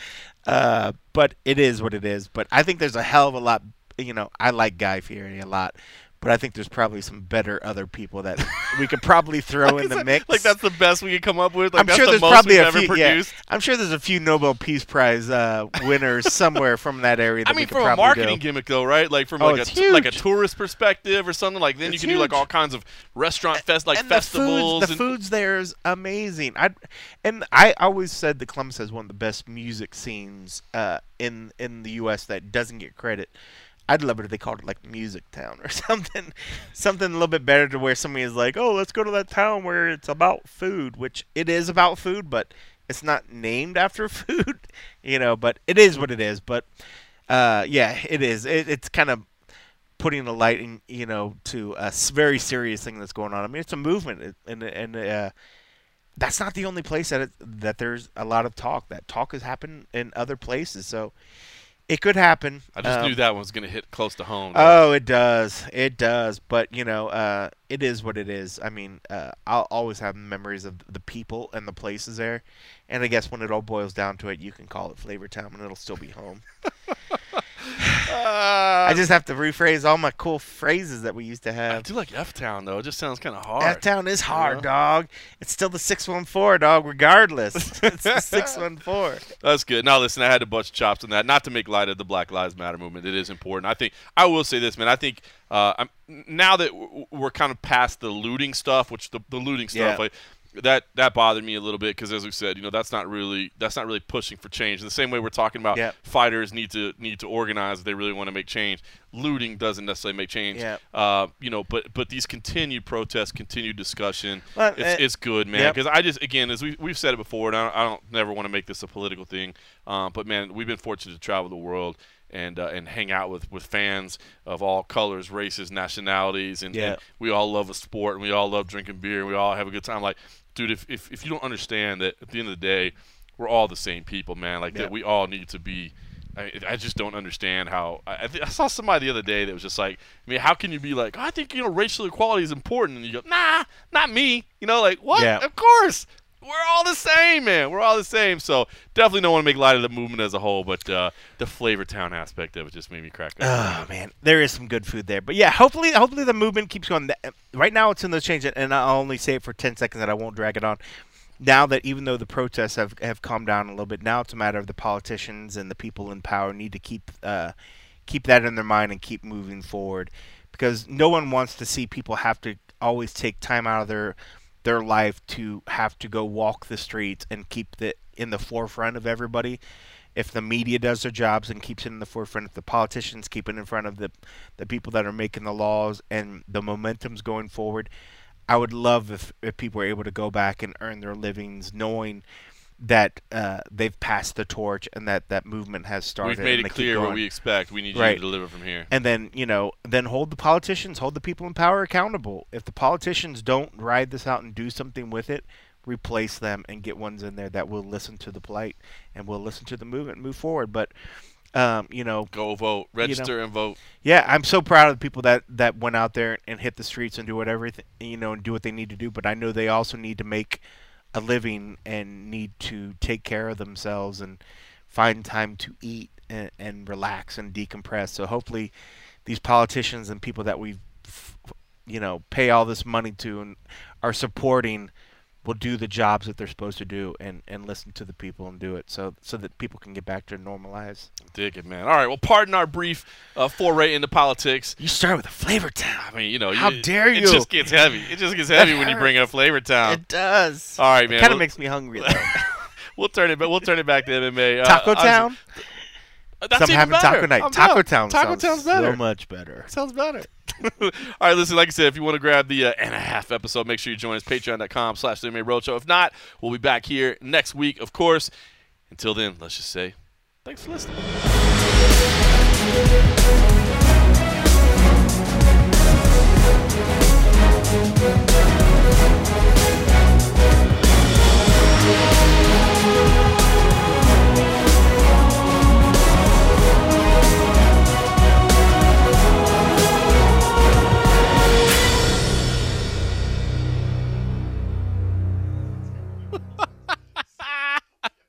Uh, but it is what it is. But I think there's a hell of a lot. You know, I like Guy Fieri a lot. But I think there's probably some better other people that we could probably throw in the mix. like that's the best we could come up with. Like I'm that's sure the there's most probably a ever few. Yeah. I'm sure there's a few Nobel Peace Prize uh, winners somewhere from that area. That I we mean, could from a marketing gimmick, though, right? Like from Oh, like a like a tourist perspective or something. Like then It's you can do like all kinds of restaurant fest like and festivals. The foods, the and, foods there is amazing. I and I always said that Columbus has one of the best music scenes uh, in in the U.S. that doesn't get credit. I'd love it if they called it like Music Town or something, something a little bit better to where somebody is like, oh, let's go to that town where it's about food, which it is about food, but it's not named after food, you know. But it is what it is. But uh, yeah, it is. It, it's kind of putting a light in, you know, to a very serious thing that's going on. I mean, it's a movement, and and uh, that's not the only place that it, that there's a lot of talk. That talk has happened in other places, so it could happen. I just Um, knew that one was going to hit close to home. Oh, it does. It does. But you know, uh, it is what it is. I mean, uh, I'll always have memories of the people and the places there. And I guess when it all boils down to it, you can call it Flavor Town, and it'll still be home. Uh, I just have to rephrase all my cool phrases that we used to have. I do like F Town though. It just sounds kind of hard. F Town is hard, know? dog. It's still the six one four, dog. Regardless, it's the six one four. That's good. Now, listen, I had to bust chops on that. Not to make light of the Black Lives Matter movement. It is important. I think I will say this, man. I think uh, I'm, now that we're kind of past the looting stuff, which the, the looting stuff, Yeah. like that that bothered me a little bit because, as we said, you know, that's not really that's not really pushing for change. In the same way we're talking about Yep. fighters need to need to organize if they really want to make change. Looting doesn't necessarily make change. Yep. Uh, you know, but but these continued protests, continued discussion, Well, it's, uh, it's good, man. yep. Because I just again, as we we've said it before, and I don't, I don't never want to make this a political thing, um, but man, we've been fortunate to travel the world. And, uh, and hang out with, with fans of all colors, races, nationalities, and, Yeah. and we all love a sport and we all love drinking beer and we all have a good time. Like, dude, if, if, if you don't understand that at the end of the day, we're all the same people, man. Like Yeah. that, we all need to be. I, I just don't understand how. I, I, th- I saw somebody the other day that was just like, I mean, how can you be like, I think you know racial equality is important, and you go, Nah, not me. You know, like what? Yeah. Of course, we're all the same, man. We're all the same. So definitely don't want to make light of the movement as a whole, but uh, the flavor town aspect of it just made me crack up. Oh man, there is some good food there. But yeah, hopefully, hopefully the movement keeps going. Right now, it's in those changes, and I'll only say it for ten seconds, and I won't drag it on. Now that even though the protests have have calmed down a little bit, now it's a matter of the politicians and the people in power need to keep uh, keep that in their mind and keep moving forward, because no one wants to see people have to always take time out of their their life to have to go walk the streets and keep the in the forefront of everybody. If the media does their jobs and keeps it in the forefront, if the politicians keep it in front of the the people that are making the laws and the momentum's going forward, I would love if, if people were able to go back and earn their livings knowing that uh, they've passed the torch and that that movement has started. We've made and it clear what we expect. We need you to deliver from here. And then, you know, then hold the politicians, hold the people in power accountable. If the politicians don't ride this out and do something with it, replace them and get ones in there that will listen to the plight and will listen to the movement and move forward. But um, you know, Go vote, register and vote. yeah, I'm so proud of the people that that went out there and hit the streets and do whatever th- you know and do what they need to do. But I know they also need to make a living and need to take care of themselves and find time to eat and, and relax and decompress. So hopefully, these politicians and people that we, you know, pay all this money to and are supporting will do the jobs that they're supposed to do and, and listen to the people and do it so so that people can get back to normal lives. Dig it, man. All right. Well, pardon our brief uh, foray into politics. You start with a flavor town. I mean, you know, How you- dare you? It just gets heavy. It just gets heavy when you bring up Flavor Town. It does. All right, man. Kind of We'll- makes me hungry though. We'll turn it, but we'll turn it back to MMA. Uh, Taco obviously- Town. That's I'm having better. Oh, taco night. I'm taco down. Town. Taco Town's better. So much better. Sounds better. All right, listen, like I said, if you want to grab the uh, and a half episode, make sure you join us, patreon.com slash the MMA Roadshow. If not, we'll be back here next week, of course. Until then, let's just say thanks for listening.